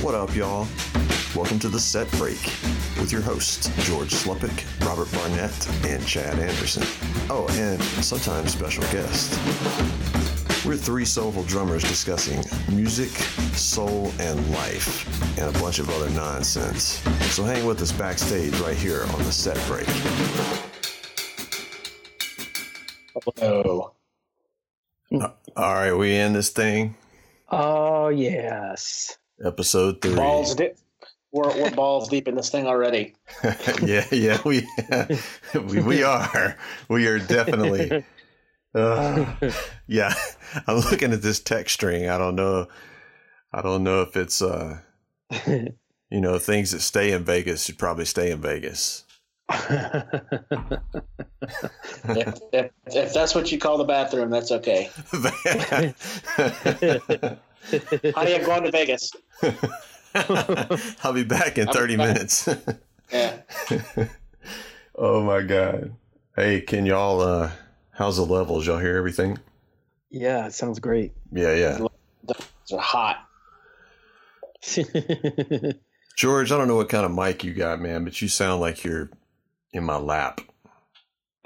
What up, y'all? Welcome to the Set Break with your hosts, George Sluppick, Robert Barnett, and Chad Anderson. Oh, and sometimes special guests. We're three soulful drummers discussing music, soul, and life, and a bunch of other nonsense. So hang with us backstage right here on the Set Break. Hello. Hmm. Uh, all right, we in this thing. Oh yes. Episode three. Balls deep. We're, we're balls deep in this thing already. yeah, yeah, we, we we are. We are definitely. Uh, yeah, I'm looking at this text string. I don't know. I don't know if it's uh, you know, things that stay in Vegas should probably stay in Vegas. If, if, if that's what you call the bathroom, that's okay. Honey, I'm going to Vegas. I'll be back in I'll 30 back. minutes. Yeah. oh my god. Hey, can y'all uh how's the levels? Y'all hear everything? yeah, it sounds great. Yeah, yeah. It's hot. George, I don't know what kind of mic you got, man, but you sound like you're in my lap.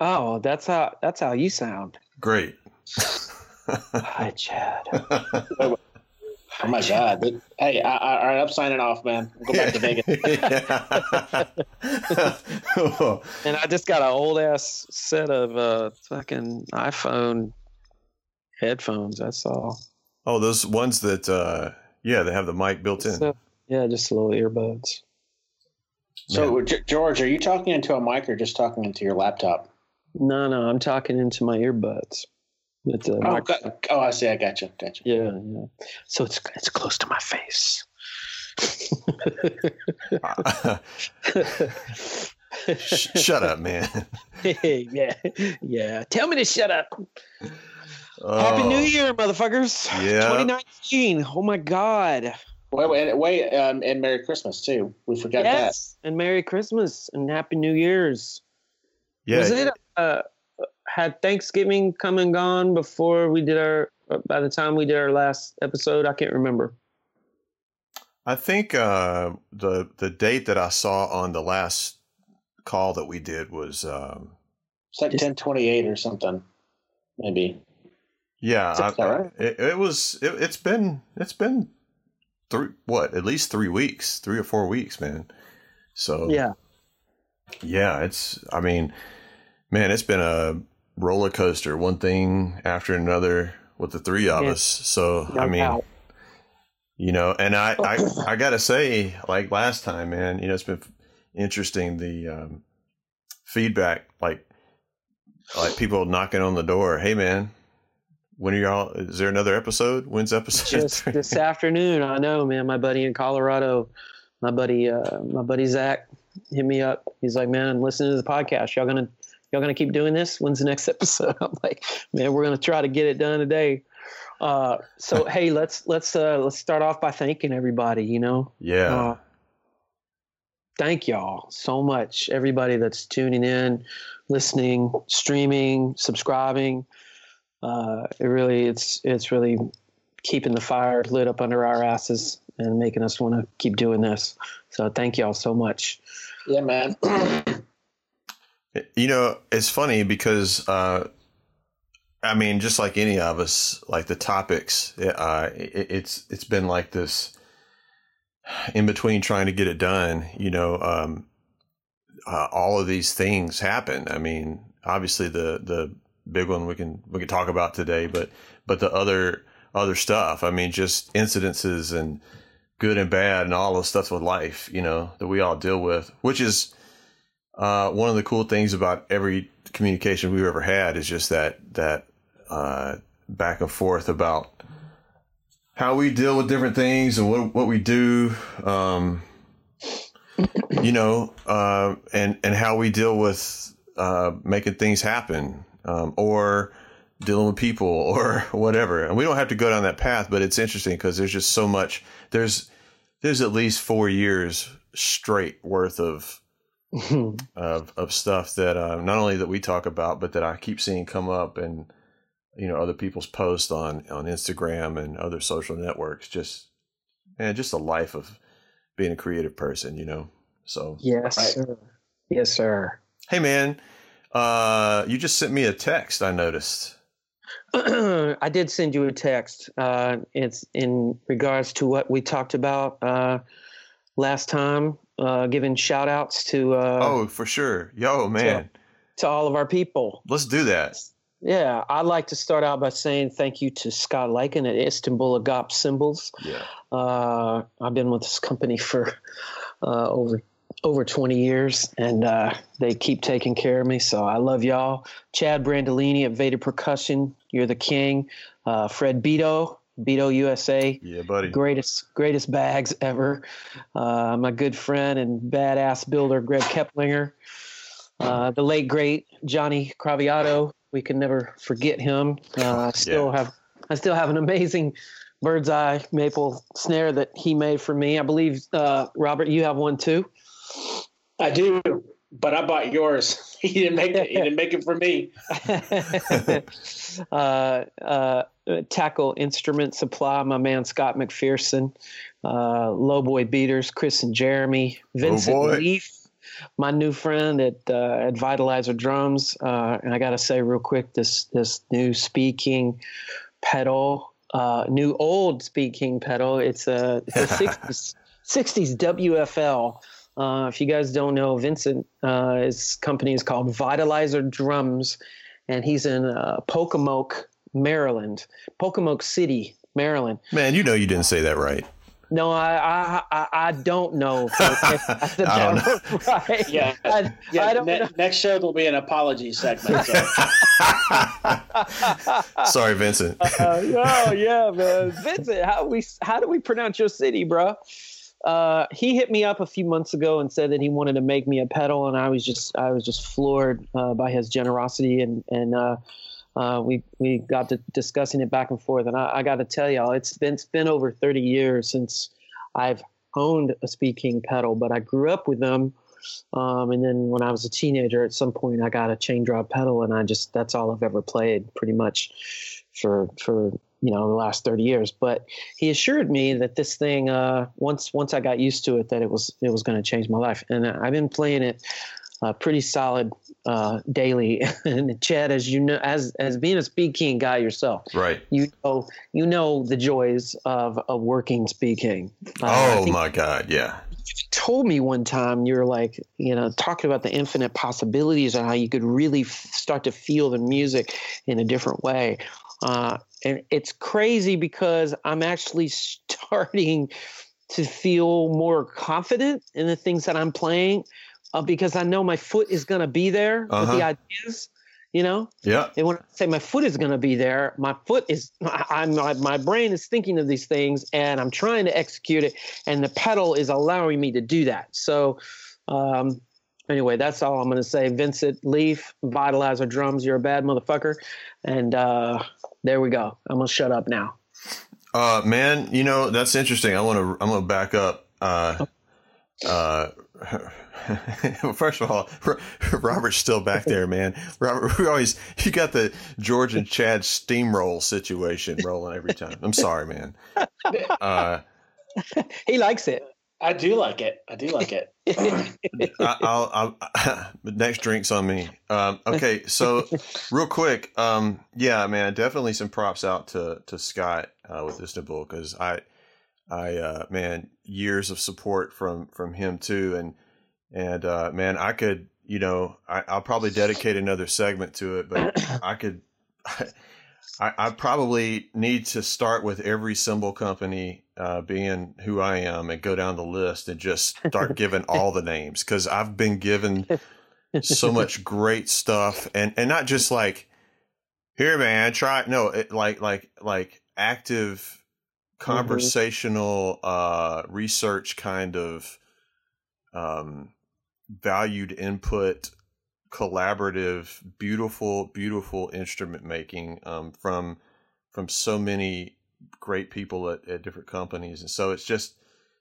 oh, that's how that's how you sound. Great. Hi, Chad. Oh my god. Hey, I, I, all right, I'm signing off, man. Go back to Vegas. And I just got an old ass set of uh fucking iPhone headphones. That's all. oh, those ones that uh yeah, they have the mic built in. So, yeah, just little earbuds. So, G- George, are you talking into a mic or just talking into your laptop? No, no, I'm talking into my earbuds. With the Oh, got, oh I see. I got you. Got you. Yeah, yeah. So it's it's close to my face. Shut up, man. yeah, yeah. Tell me to shut up. Happy Oh, New Year, motherfuckers. Yeah. 2019. Oh my God. Wait, wait, wait, um, and Merry Christmas too. We forgot yes. And Merry Christmas and Happy New Year's. Yeah. Was it uh had Thanksgiving come and gone before we did our uh, by the time we did our last episode? I can't remember. I think uh the the date that I saw on the last call that we did was um It's like Just- 1028 or something. Maybe. yeah, I- right? it, it was it, it's been it's been three what at least three weeks three or four weeks man so Yeah. yeah it's i mean man it's been a roller coaster one thing after another with the three of Yeah. us so i mean doubt. you know and I, I i gotta say like last time man you know it's been interesting the um feedback like like people knocking on the door hey man when are y'all is there another episode when's episode just three? this afternoon. I know, man. My buddy in Colorado, my buddy, uh, my buddy Zach, hit me up. He's like, "Man, listen to the podcast. Y'all gonna, y'all gonna keep doing this? When's the next episode?" I'm like, "Man, we're gonna try to get it done today." Uh, so hey, let's let's uh, let's start off by thanking everybody. You know, yeah uh, thank y'all so much. Everybody that's tuning in, listening, streaming, subscribing. Uh, it really, it's it's really keeping the fire lit up under our asses and making us want to keep doing this. So thank y'all so much. Yeah, man. You know, it's funny because, uh, I mean, just like any of us, like the topics, uh, it, it's it's been like this in between trying to get it done. You know, um, uh, all of these things happen. I mean, obviously the the big one we can we can talk about today, but but the other other stuff. I mean, just incidences and good and bad and all the stuff with life. You know that we all deal with, which is uh, one of the cool things about every communication we've ever had is just that that uh, back and forth about how we deal with different things and what what we do, um, you know, uh, and and how we deal with uh, making things happen um, or dealing with people or whatever. And we don't have to go down that path, but it's interesting because there's just so much. There's there's at least four years straight worth of of of stuff that uh, not only that we talk about, but that I keep seeing come up and you know other people's posts on on Instagram and other social networks. Just and just a life of being a creative person, you know. So yes, right. sir. Yes, sir. Hey, man, uh, you just sent me a text. I noticed. I did send you a text. Uh, it's in regards to what we talked about uh, last time, uh, giving shout outs to. Uh, oh, for sure. Yo, man. To, to, all of our people. Let's do that. Yeah, I'd like to start out by saying thank you to Scott Lykin at Istanbul Agop Cymbals. Yeah. Uh, I've been with this company for uh, over over 20 years and uh, they keep taking care of me. So I love y'all. Chad Brandolini at Vater Percussion. You're the king. Uh, Fred Beto, Beto USA. Yeah, buddy. Greatest, greatest bags ever. Uh, my good friend and badass builder, Greg Keplinger. Uh, the late, great Johnny Craviotto. We can never forget him. Uh, I still yeah. have, I still have an amazing bird's eye maple snare that he made for me. I believe, uh, Robert, you have one too. I do, but I bought yours. He didn't make it. He didn't make it for me. uh, uh, tackle instrument supply. My man Scott McPherson, uh, Lowboy Beaters, Chris and Jeremy, Vincent oh Leaf, my new friend at uh, at Vitalizer Drums. Uh, and I got to say real quick, this this new Speed King pedal, uh, new old Speed King pedal. It's a, it's a 60s, 60s WFL. Uh, if you guys don't know, Vincent, uh, his company is called Vitalizer Drums, and he's in uh, Pocomoke, Maryland, Pocomoke City, Maryland. Man, you know you didn't say that right. No, I I, I don't know. I don't know. right. Yeah, I, yeah. I ne- next show there'll be an apology segment. So. Sorry, Vincent. Uh, oh yeah, man, Vincent. How we how do we pronounce your city, bro? Uh, he hit me up a few months ago and said that he wanted to make me a pedal, and I was just I was just floored uh, by his generosity, and and uh, uh we we got to discussing it back and forth. And I, I got to tell y'all, it's been it's been over 30 years since I've owned a Speed King pedal, but I grew up with them. Um, and then when I was a teenager, at some point, I got a chain drop pedal, and I just that's all I've ever played, pretty much, for for you know in the last 30 years but he assured me that this thing uh, once once i got used to it that it was it was going to change my life. And i've been playing it uh, pretty solid uh, daily. And chad as you know as as being a Speed King guy yourself right. you know you know the joys of a working Speed King uh, oh my god yeah. you told me one time you're like you know talking about the infinite possibilities and how you could really f- start to feel the music in a different way. Uh, and it's crazy because I'm actually starting to feel more confident in the things that I'm playing uh, because I know my foot is going to be there uh-huh. with the uh-huh. ideas. You know, yeah. And when I say my foot is going to be there, my foot is. I'm my, my brain is thinking of these things, and I'm trying to execute it, and the pedal is allowing me to do that. So, um, anyway, that's all I'm going to say. Vincent Leaf, Vitalizer Drums, you're a bad motherfucker, and uh, there we go. I'm gonna shut up now. Uh, man, you know that's interesting. I want to. I'm gonna back up. Uh, uh, first of all, Robert's still back there, man. Robert, we always you got the George and Chad steamroll situation rolling every time. I'm sorry, man. Uh, he likes it. I do like it. I do like it. I, will next drink's on me. Um, okay, so real quick, um, yeah, man, definitely some props out to to Scott uh, with Istanbul because I, I, uh, man, years of support from from him too, and and uh, man, I could, you know, I, I'll probably dedicate another segment to it, but I could. I, I, probably need to start with every cymbal company uh, being who I am and go down the list and just start giving all the names because I've been given so much great stuff and and not just like here man try no it, like like like active mm-hmm. conversational mm-hmm. uh, research kind of um, valued input collaborative, beautiful, beautiful instrument making um, from from so many great people at, at different companies, and so it's just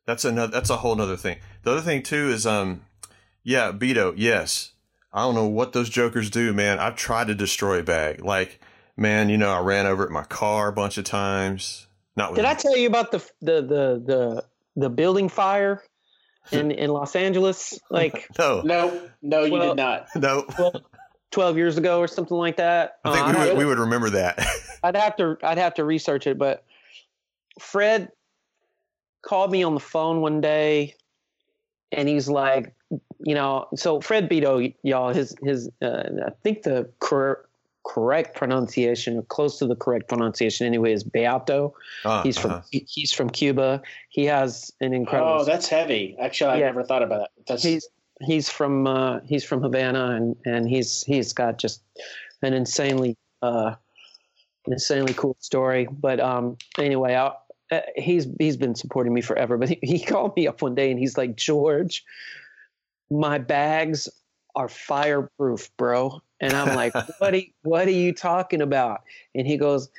that's another that's a whole other thing. The other thing too is um yeah, Beto, yes. I don't know what those jokers do, man. I've tried to destroy a bag. Like, man, you know, I ran over it in my car a bunch of times. Not Did I tell you about the the the the the building fire in in Los Angeles, like No, No, no, you Well- did not. no. 12, 12 years ago or something like that. I think Uh, we I'd, would, we would remember that. I'd have to I'd have to research it, but Fred called me on the phone one day, and he's like, you know, so Fred Beto, y'all, his his uh, I think the cor- correct pronunciation, or close to the correct pronunciation anyway, is Beato. Uh, He's from uh-huh. he- he's from Cuba. He has an incredible. Oh, that's heavy. Actually, I Yeah. never thought about that. That's he's he's from uh, he's from Havana, and and he's he's got just an insanely uh, an insanely cool story. But um, anyway, I, uh, he's he's been supporting me forever. But he, he called me up one day, and he's like, George, my bags are fireproof, bro. And I'm like, what are you, what are you talking about? And he goes,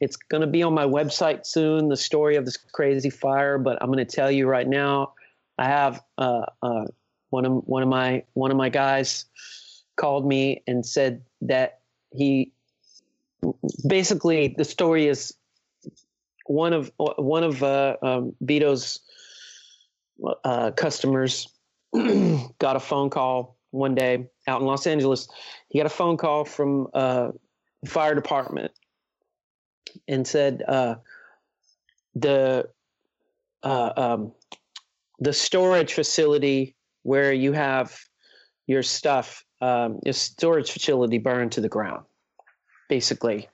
it's going to be on my website soon, the story of this crazy fire. But I'm going to tell you right now, I have uh, uh, one of one of my one of my guys called me and said that he basically the story is one of one of uh, um, Vito's uh, customers got a phone call one day out in Los Angeles. He got a phone call from uh, the fire department and said uh, the uh, um, the storage facility where you have your stuff, um, your storage facility burned to the ground, basically,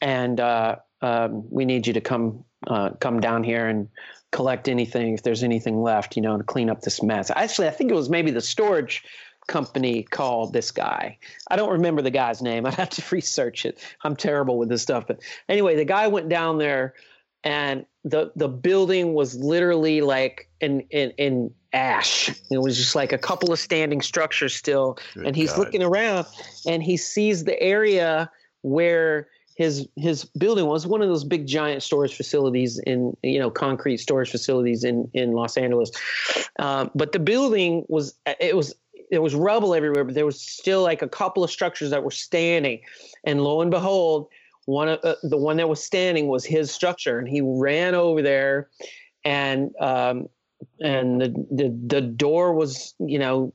and uh, um, we need you to come uh, come down here and collect anything if there's anything left, you know, to clean up this mess. Actually, I think it was maybe the storage company called this guy. I don't remember the guy's name. I'd have to research it. I'm terrible with this stuff. But anyway, the guy went down there and the the building was literally like in in, in ash. It was just like a couple of standing structures still. Good and he's God. looking around and he sees the area where his his building was one of those big giant storage facilities in you know concrete storage facilities in in Los Angeles. Um, but the building was it was there was rubble everywhere, but there was still like a couple of structures that were standing. And lo and behold, one of uh, the one that was standing was his structure, and he ran over there, and um, and the, the the door was you know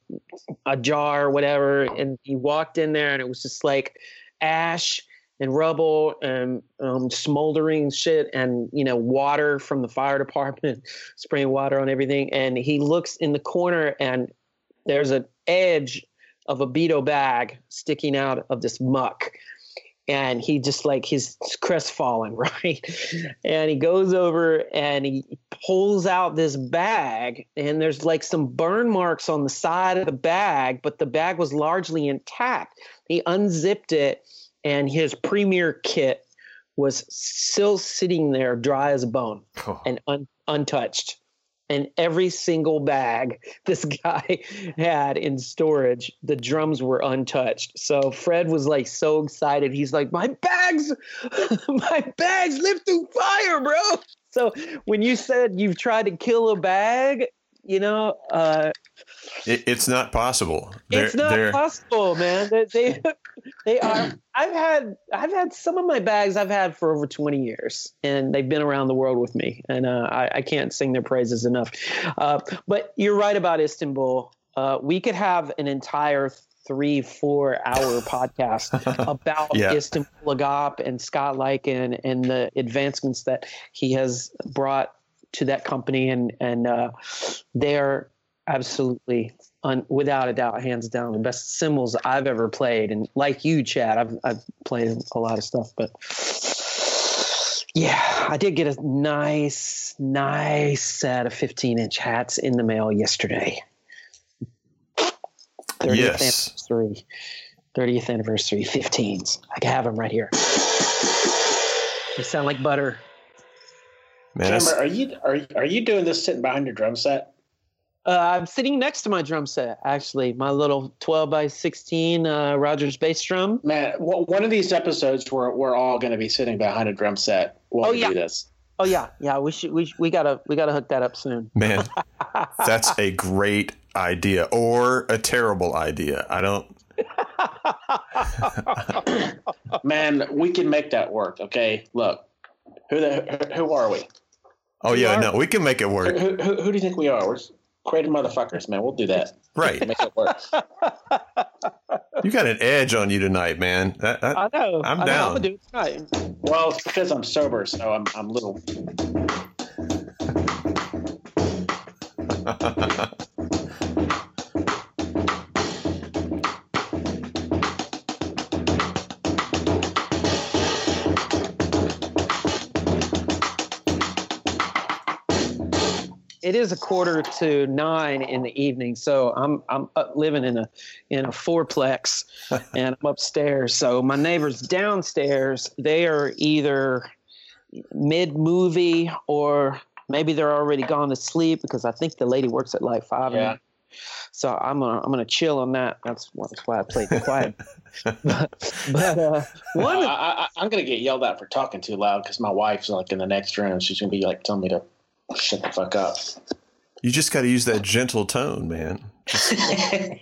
ajar or whatever, and he walked in there, and it was just like ash and rubble and um, smoldering shit and you know water from the fire department spraying water on everything and he looks in the corner and there's an edge of a Beto bag sticking out of this muck. And he just like he's crestfallen, right? And he goes over and he pulls out this bag, and there's like some burn marks on the side of the bag, but the bag was largely intact. He unzipped it, and his premier kit was still sitting there, dry as a bone Oh, and un- untouched. And every single bag this guy had in storage, the drums were untouched. So Fred was like so excited. He's like, "My bags, my bags live through fire, bro." So when you said you've tried to kill a bag, you know, uh, it, it's not possible. They're- it's not they're- possible, man. They, they they are. I've had I've had some of my bags I've had for over twenty years, and they've been around the world with me, and uh, I, I can't sing their praises enough. Uh, but you're right about Istanbul. Uh, we could have an entire three four hour podcast about Yeah. Istanbul Agop and Scott Lyken and the advancements that he has brought to that company, and and uh, they're absolutely un, without a doubt hands down the best cymbals i've ever played. And like you chad i've, I've played a lot of stuff but yeah i did get a nice nice set of 15 inch hats in the mail yesterday. 30th Yes. anniversary. 30th anniversary 15s i can have them right here. They sound like butter man, that's- Cameron, are you are are you doing this sitting behind your drum set? Uh, I'm sitting next to my drum set, actually. My little 12 by 16 uh, Rogers bass drum. Man, w- one of these episodes where we're all going to be sitting behind a drum set while Oh, we yeah. do this. Oh yeah, yeah. We should. We we gotta we gotta hook that up soon. man, that's a great idea or a terrible idea. I don't. Man, we can make that work. Okay, look, who the who are we? Oh yeah, are- no, we can make it Who, work. who, who do you think we are? We're, creative motherfuckers, man. We'll do that. Right. Make it work. You got an edge on you tonight, man. That, that, I know. I'm I know, down. I'm gonna do it tonight. well, it's because I'm sober, so I'm I'm little. It is a quarter to nine in the evening, so I'm I'm up living in a in a fourplex, and I'm upstairs. So my neighbors downstairs, they are either mid movie or maybe they're already gone to sleep because I think the lady works at like five. Yeah. So I'm gonna I'm gonna chill on that. That's, that's why I played it quiet. but but uh, one I, I, I'm gonna get yelled at for talking too loud because my wife's like in the next room. She's gonna be like telling me to shut the fuck up. you just got to use that gentle tone, man.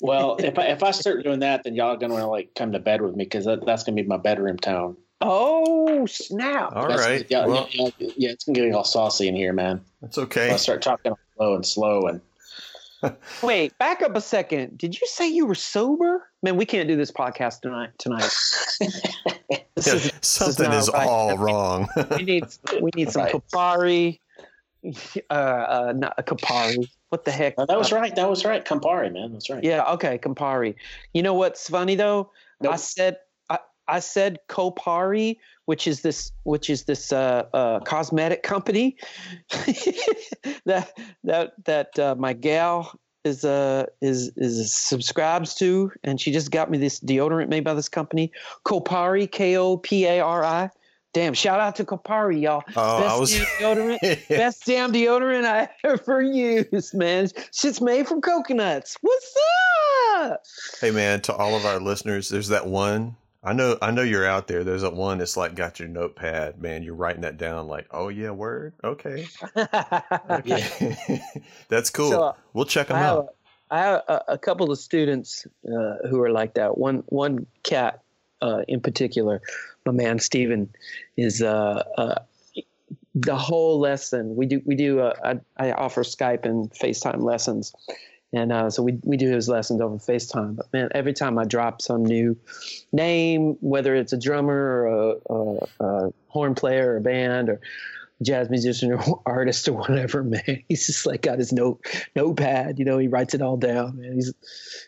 well, if I if I start doing that, then y'all are gonna want to like come to bed with me because that, that's gonna be my bedroom tone. oh snap! All That's- right. Yeah, Well, yeah, yeah, yeah, it's gonna get all saucy in here, man. that's If okay. I start talking slow and slow and Wait, back up a second. Did you say you were sober? Man, we can't do this podcast tonight. Tonight, this Yeah, is, something not is right. all wrong. we need we need some Right. Campari. Uh, uh, not Campari. What the heck? Oh, that was right. That was right. Campari, man. That's right. Yeah, okay, Campari. You know what's funny though? I said I, I said Kopari, which is this which is this uh, uh, cosmetic company that that that uh, my gal is uh is is subscribes to, and she just got me this deodorant made by this company, Kopari, K O P A R I. Damn! Shout out to Kopari, y'all. Oh, Best I was. damn deodorant. Best damn deodorant I ever used, man. Shit's made from coconuts. What's up? hey, man, to all of our listeners, there's that one. I know, I know you're out there. There's that one that's like got your notepad, man. You're writing that down, like, oh yeah, word, okay, okay. that's cool. So, we'll check them I have, out. a, I have a, a couple of students uh, who are like that. One one cat uh, in particular, my man Steven, is uh, uh, the whole lesson. We do we do. Uh, I, I offer Skype and FaceTime lessons, and so we we do his lessons over FaceTime. But man, every time I drop some new name, whether it's a drummer or a, a, a horn player or a band or jazz musician or artist or whatever, man. He's just like got his note notepad, you know, he writes it all down, man. He's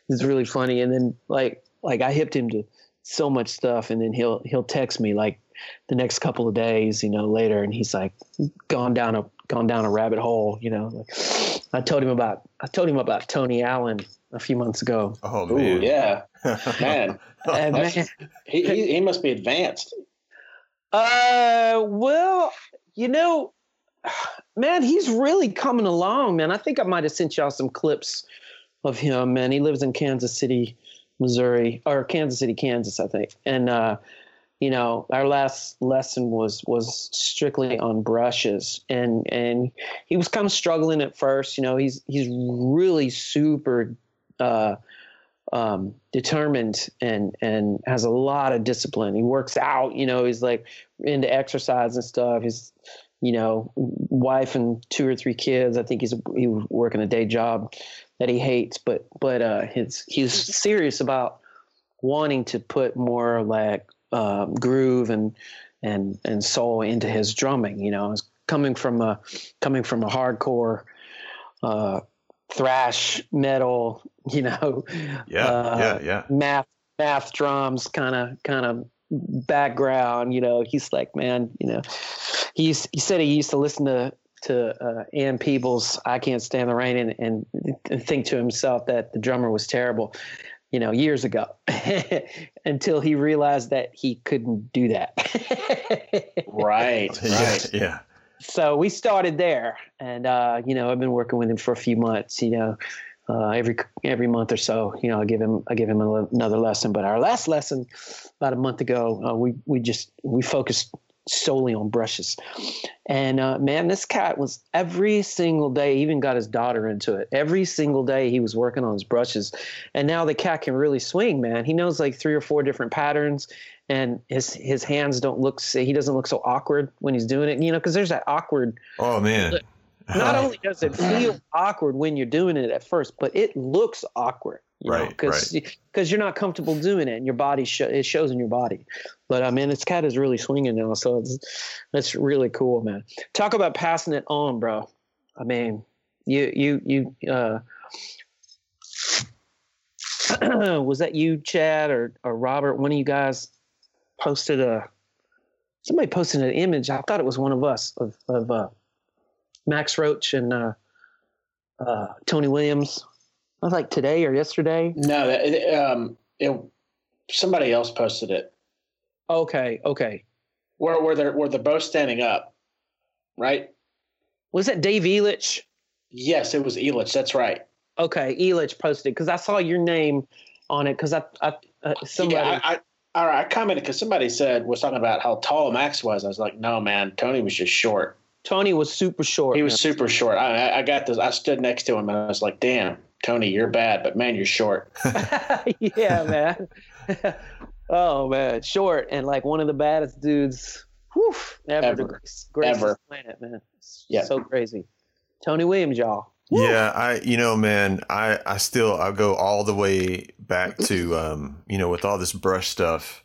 he's really funny. And then like like I hipped him to so much stuff and then he'll he'll text me like the next couple of days, you know, later and he's like gone down a gone down a rabbit hole, you know. Like I told him about I told him about Tony Allen a few months ago. Oh Ooh, man, yeah, man. And man, He, he, he must be advanced. Uh, well, you know, man, he's really coming along, man. I think I might have sent y'all some clips of him, man. He lives in Kansas City, Missouri, or Kansas City, Kansas, I think. And uh, you know, our last lesson was was strictly on brushes, and and he was kind of struggling at first. You know, he's he's really super. Uh, um, determined and and has a lot of discipline. He works out, you know. He's like into exercise and stuff. His, you know, wife and two or three kids. I think he's he was working a day job that he hates, but but uh, his he's serious about wanting to put more like um, groove and and and soul into his drumming. You know, It's coming from a coming from a hardcore. Uh, thrash metal you know yeah, uh, yeah, yeah. math math drums kind of kind of background you know he's like man you know he's he said he used to listen to to uh, Ann Peebles I can't stand the rain and, and and think to himself that the drummer was terrible you know years ago until he realized that he couldn't do that Right, yeah, right. yeah. so we started there and uh, you know i've been working with him for a few months you know uh, every every month or so you know i give him i give him a, another lesson but our last lesson about a month ago uh, we we just we focused solely on brushes. And uh, man this cat was every single day even got his daughter into it. Every single day he was working on his brushes. And now the cat can really swing man. He knows like three or four different patterns and his his hands don't look he doesn't look so awkward when he's doing it. You know because there's that awkward Oh man, not only does it feel awkward when you're doing it at first, but it looks awkward. You Right, Because because you're not comfortable doing it, and your body sh- it shows in your body. But I mean, this cat is really swinging now, so it's that's really cool, man. Talk about passing it on, bro. I mean, you you you. uh was that you, Chad, or or Robert? One of you guys posted a somebody posted an image. I thought it was one of us of of uh, Max Roach and uh, uh, Tony Williams. Was like today or yesterday. No, it, um, it, somebody else posted it Okay, okay. where where they're where they're both standing up, right? Was that Dave Elitch? Yes, it was Elitch. That's right. Okay, Elitch posted because I saw your name on it because I, I uh, somebody. Yeah, I, I, all right, I commented because somebody said was talking about how tall Max was. I was like, no, man, Tony was just short. Tony was super short. He was man. super short. I, I- I got this. I stood next to him and I was like, damn, Tony, you're bad, but man, you're short. yeah, man. oh man, short and like one of the baddest dudes whew, ever, Ever. to grace, grace Ever. planet, man. It's Yeah. so crazy. Tony Williams, y'all. Woo. Yeah, I you know, man, I I still I go all the way back to um, you know, with all this brush stuff.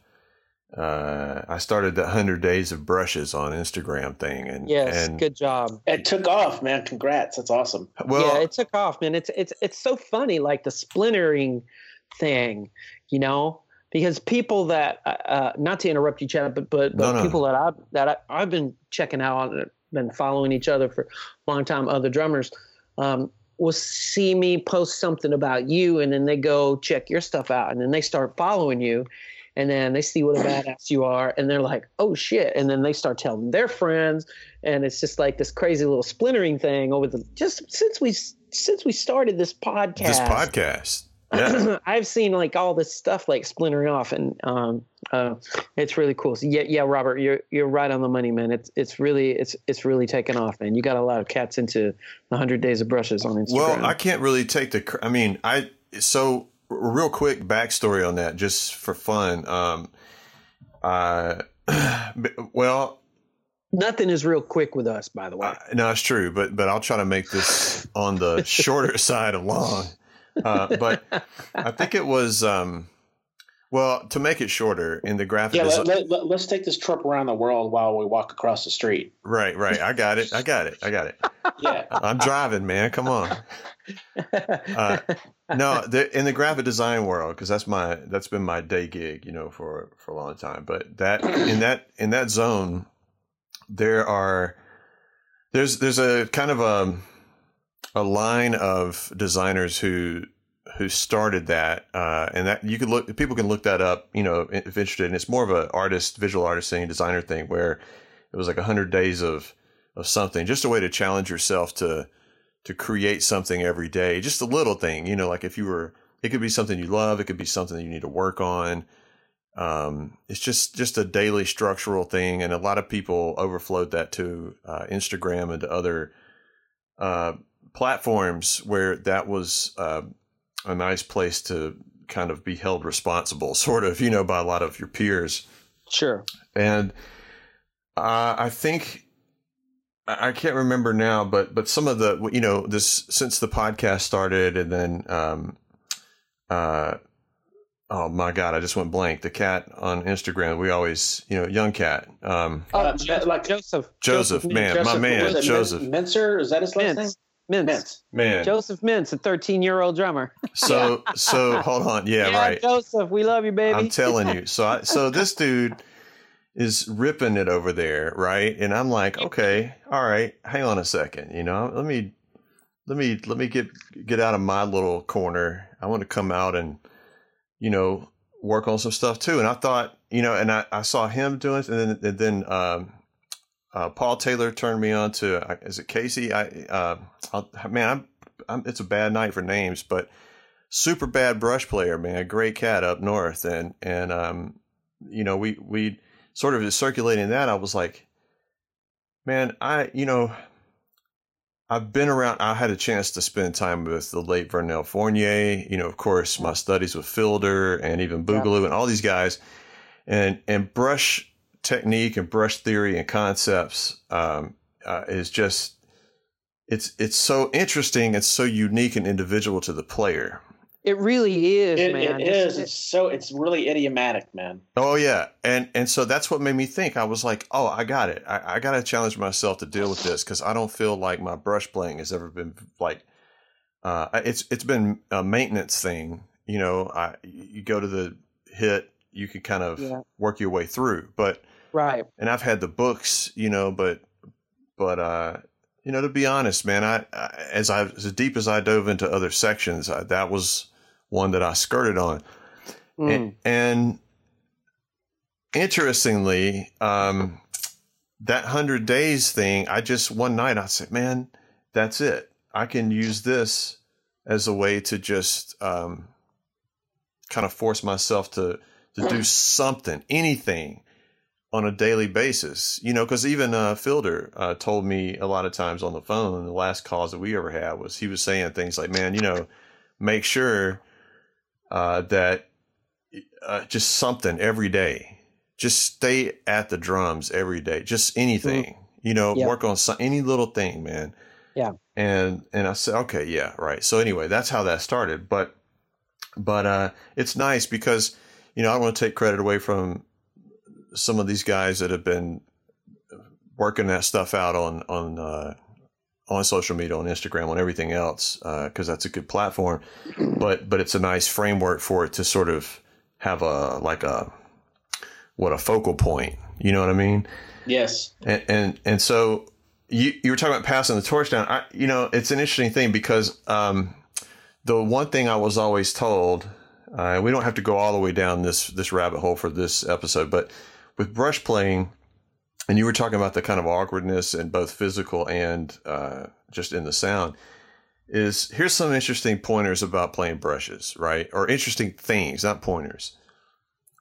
Uh, I started the hundred days of brushes on Instagram thing, and Yes, and good job. It took off, man. Congrats. That's awesome. well, yeah, it took off, man. It's it's it's so funny, like the splintering thing, you know, because people that uh, uh, not to interrupt you, Chad, but but, but No, no. people that I that I, I've been checking out, and been following each other for a long time. Other drummers um, will see me post something about you, and then they go check your stuff out, and then they start following you. And then they see what a badass you are, and they're like, "Oh shit!" And then they start telling their friends, and it's just like this crazy little splintering thing over the just since we since we started this podcast. this podcast, yeah, I've seen like all this stuff like splintering off, and um, uh, it's really cool. So yeah, yeah, Robert, you're you're right on the money, man. It's it's really it's it's really taken off, man. You got a lot of cats into the hundred days of brushes on Instagram. Well, I can't really take the. cr- I mean, I so real quick backstory on that, just for fun. Um, uh, well, Nothing is real quick with us, by the way. uh, no, it's true, but but I'll try to make this on the shorter side of long. Uh, but I think it was. Um, well, to make it shorter in the graphic, Yeah, desi- let, let, us take this trip around the world while we walk across the street. right, right. I got it. I got it. I got it. Yeah. I'm driving, man. Come on. Uh, no, the, in the graphic design world, because that's my that's been my day gig, you know, for for a long time. But that in that in that zone, there are there's there's a kind of a a line of designers who who started that, uh, and that you could look people can look that up, you know, if interested. And it's more of an artist, visual artist thing, designer thing, where it was like a hundred days of of something, just a way to challenge yourself to to create something every day, just a little thing, you know, like if you were, it could be something you love, it could be something that you need to work on. Um, it's just just a daily structural thing, and a lot of people overflowed that to uh, Instagram and to other uh, platforms where that was uh, a nice place to kind of be held responsible, sort of, you know, by a lot of your peers. sure. And uh, I think I I can't remember now, but but some of the you know this since the podcast started, and then um, uh, oh my god, I just went blank. The cat on Instagram, we always you know young cat, um, Uh, like- Joseph. Joseph, man, my man, Joseph, Min- Mincer, is that his last name? Mintz. Mintz. Mintz. man. Joseph Mintz, a 13 year old drummer. So so hold on, yeah, right. Joseph, we love you, baby. I'm telling you. So I, so this dude is ripping it over there, right? And I'm like, okay, all right, hang on a second, you know, let me let me let me get get out of my little corner. I want to come out and you know work on some stuff too. And I thought, you know, and I, I saw him doing it, and then and then um, uh, Paul Taylor turned me on to is it Casey? I uh, I'll, man, I'm, I'm it's a bad night for names, but super bad brush player, man, a great cat up north, and and um, you know, we we sort of circulating that. I was like, man, I you know, I've been around. I had a chance to spend time with the late Vernell Fournier. You know, of course, my studies with Fielder and even Boogaloo and all these guys, and and brush technique and brush theory and concepts um, uh, is just it's it's so interesting. It's so unique and individual to the player. It really is, It, man. it is. It's so. It's really idiomatic, man. Oh yeah, and and so that's what made me think. I was like, oh, I got it. I, I got to challenge myself to deal with this because I don't feel like my brush playing has ever been like. Uh, it's it's been a maintenance thing. You know, I you go to the hit, you can kind of Yeah. work your way through, but right. and I've had the books, you know, but but uh, you know, to be honest, man, I, I as I as deep as I dove into other sections, I, that was one that I skirted on. Mm. And, and interestingly, um, that hundred days thing, I just one night I said, man, that's it. I can use this as a way to just um, kind of force myself to to do something, anything on a daily basis. You know, because even uh, Fielder uh, told me a lot of times on the phone, the last calls that we ever had was he was saying things like, man, you know, make sure uh, that uh, just something every day. Just stay at the drums every day. Just anything, you know, Yeah. work on some, any little thing, man. Yeah. And and I said, okay, yeah, right. So anyway, that's how that started. But but uh, it's nice because you know I don't want to take credit away from some of these guys that have been working that stuff out on on uh, on social media, on Instagram, on everything else, because that's a good platform. But but it's a nice framework for it to sort of have a like a what a focal point. You know what I mean? Yes. And and, and so you you were talking about passing the torch down. I, you know, it's an interesting thing because um, the one thing I was always told, uh, we don't have to go all the way down this this rabbit hole for this episode, but with brush playing, and you were talking about the kind of awkwardness in both physical and uh, just in the sound. Is here's some interesting pointers about playing brushes, right? Or interesting things, not pointers.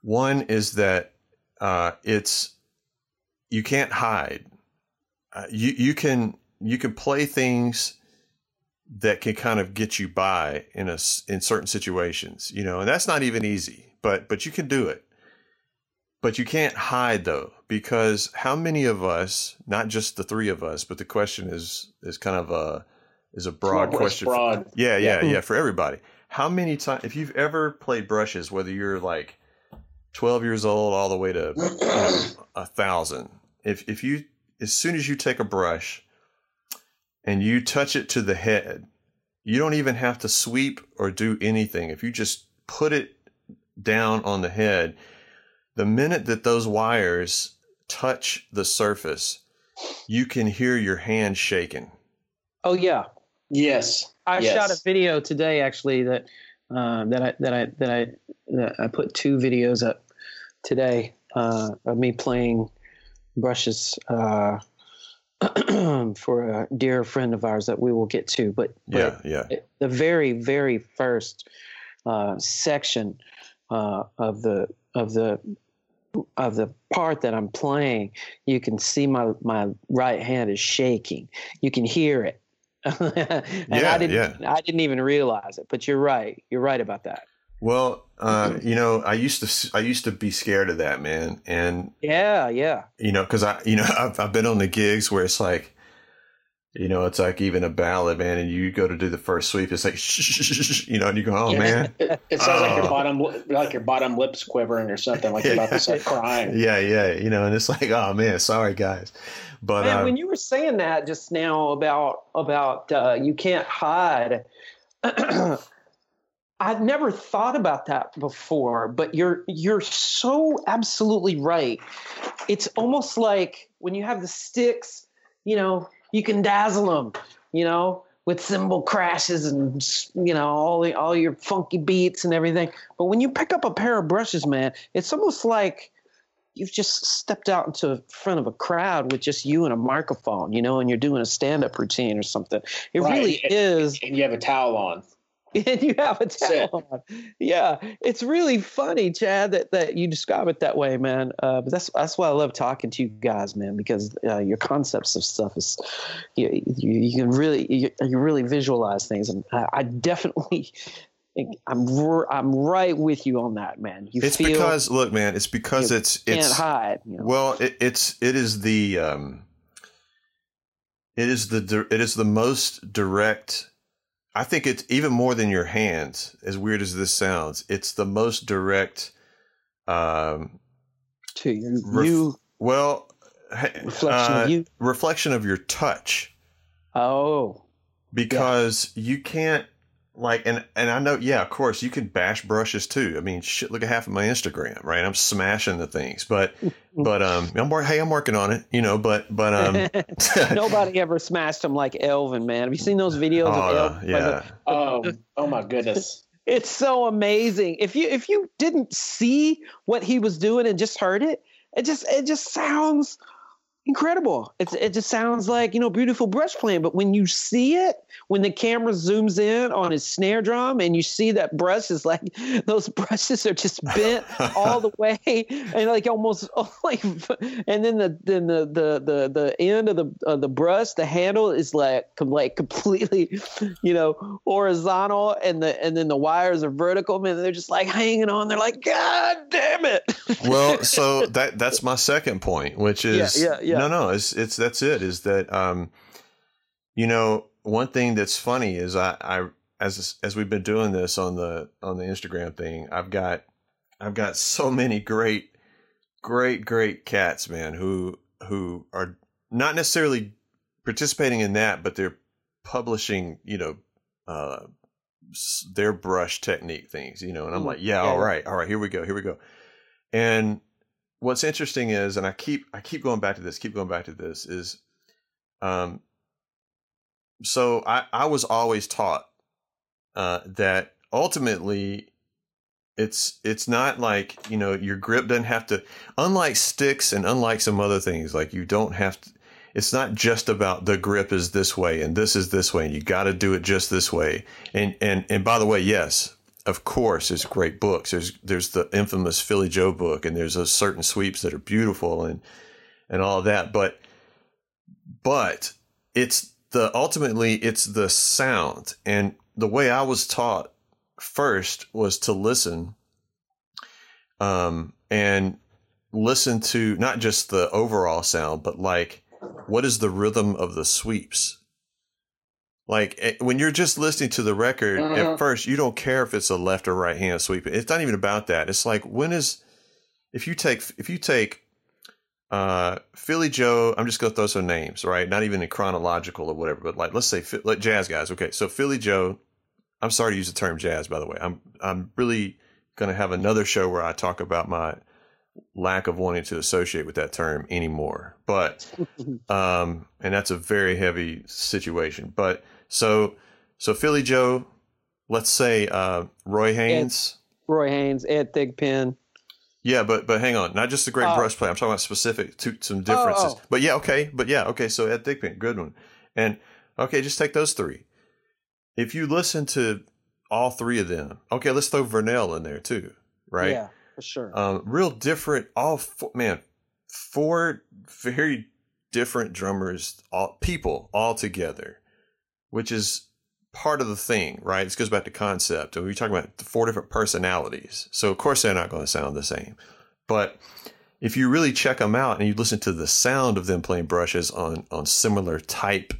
One is that uh, it's you can't hide. Uh, you you can you can play things that can kind of get you by in a in certain situations, you know, and that's not even easy, but but you can do it. But you can't hide though, because how many of us, not just the three of us, but the question is is kind of a is a broad question. for- broad. yeah, yeah, Yeah. yeah, for everybody. How many times, if you've ever played brushes, whether you're like 12 years old all the way to you know, a thousand, if, if you, as soon as you take a brush and you touch it to the head, you don't even have to sweep or do anything. If you just put it down on the head, the minute that those wires touch the surface, you can hear your hand shaking. Oh yeah, Yes. I Yes. shot a video today actually that uh, that I that I that I that I put two videos up today uh, of me playing brushes uh, for a dear friend of ours that we will get to. But, but Yeah, yeah. the very very first uh, section uh, of the of the of the part that I'm playing, you can see my my right hand is shaking. You can hear it. and Yeah, I didn't I didn't even realize it. But you're right. You're right about that. Well, uh, you know, I used to I used to be scared of that, man, and Yeah, yeah. you know, because I, you know, I've, I've been on the gigs where it's like, you know, it's like even a ballad, man, and you go to do the first sweep, it's like, shh, shh, shh, shh, you know, and you go, oh Yeah. man, It, it sounds like Oh. your bottom, like your bottom lips quivering or something, like you're about to start crying. yeah, yeah, you know, and it's like, oh man, sorry guys, but Man, uh, when you were saying that just now about about uh, you can't hide, I've never thought about that before. But you're you're so absolutely right. It's almost like when you have the sticks, you know, you can dazzle them, you know, with cymbal crashes and you know all the all your funky beats and everything. But when you pick up a pair of brushes, man, it's almost like you've just stepped out into front of a crowd with just you and a microphone, you know, and you're doing a stand-up routine or something. It Right. really is, And you have a towel on. and you have a towel on. Yeah, it's really funny, Chad, that, that you describe it that way, man. Uh, but that's that's why I love talking to you guys, man, because uh, your concepts of stuff is you, you, you can really you, you really visualize things, and I, I definitely. I'm I'm right with you on that, man. You it's feel because look, man, it's because you it's can't it's hide. You know? well, it, it's it is the um, It is the it is the most direct. I think it's even more than your hands. As weird as this sounds, it's the most direct. Um, To you, Ref- you well, reflection uh, of you. reflection of your touch Oh, because you can't like and and I know yeah of course you can bash brushes too I mean shit look at half of my Instagram right I'm smashing the things but but um I'm wor- hey I'm working on it you know but but um nobody ever smashed them like Elvin, man. Have you seen those videos of oh, Elvin? Like, yeah Oh, oh my goodness. It's so amazing. If you if you didn't see what he was doing and just heard it, it just it just sounds incredible. It's it just sounds like you know beautiful brush playing. But when you see it, when the camera zooms in on his snare drum and you see that brush is like those brushes are just bent all the way and like almost like and then the then the the the, the end of the of the brush the handle is like like completely you know horizontal and the and then the wires are vertical and they're just like hanging on they're like god damn it well so that that's my second point which is yeah, yeah. No no it's it's that's it is that um you know one thing that's funny is I I as as we've been doing this on the on the Instagram thing I've got I've got so many great great great cats man who who are not necessarily participating in that but they're publishing you know uh their brush technique things you know and I'm Mm, like yeah, yeah, all yeah. right all right here we go here we go. And what's interesting is, and I keep I keep going back to this, keep going back to this, is um so I, I was always taught uh that ultimately it's it's not like, you know, your grip doesn't have to unlike sticks and unlike some other things, like you don't have to it's not just about the grip is this way and this is this way and you got to do it just this way. And and and by the way, yes, of course, there's great books. There's there's the infamous Philly Joe book, and there's a certain sweeps that are beautiful and and all that. But but it's the ultimately it's the sound, and the way I was taught first was to listen, um, and listen to not just the overall sound, but like what is the rhythm of the sweeps like eh, when you're just listening to the record at Mhm. first, you don't care if it's a left or right hand sweep. It's not even about that. It's like when is if you take if you take uh Philly Joe, I'm just gonna throw some names, right? Not even in chronological or whatever, but like let's say like jazz guys. Okay, so Philly Joe, I'm sorry to use the term jazz, by the way. I'm I'm really gonna have another show where I talk about my lack of wanting to associate with that term anymore. But um, and that's a very heavy situation. But so so Philly Joe, let's say uh, Roy Haynes. Roy Haynes, Ed Thigpen. Yeah, but but hang on, not just the great Oh. brush play. I'm talking about specific to some differences. oh. But yeah, okay, but yeah, okay. So Ed Thigpen, good one. And okay, just take those three. If you listen to all three of them, okay, let's throw Vernel in there too, right? Yeah, for sure. um, real different. All four, man, four very different drummers, all people all together, which is part of the thing, right? This goes back to concept, and we talk about the four different personalities. So of course they're not going to sound the same, but if you really check them out and you listen to the sound of them playing brushes on on similar type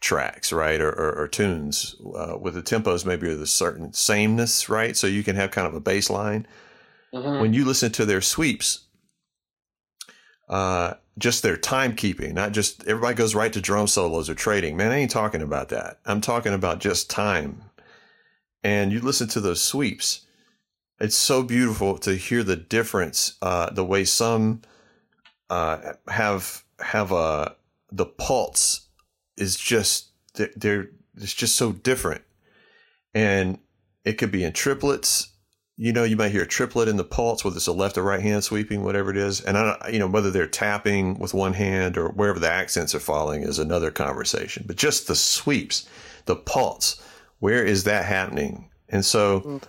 tracks, right, or, or, or tunes uh, with the tempos maybe of the certain sameness, right? So you can have kind of a bass line Mhm. when you listen to their sweeps, uh, just their timekeeping, not just everybody goes right to drum solos or trading. Man, I ain't talking about that. I'm talking about just time. And you listen to those sweeps. It's so beautiful to hear the difference, uh, the way some uh, have have a the pulse is just they're it's just so different, and it could be in triplets you know, you might hear a triplet in the pulse, whether it's a left or right hand sweeping, whatever it is. And I you know, whether they're tapping with one hand or wherever the accents are falling is another conversation. But just the sweeps, the pulse, where is that happening? And so,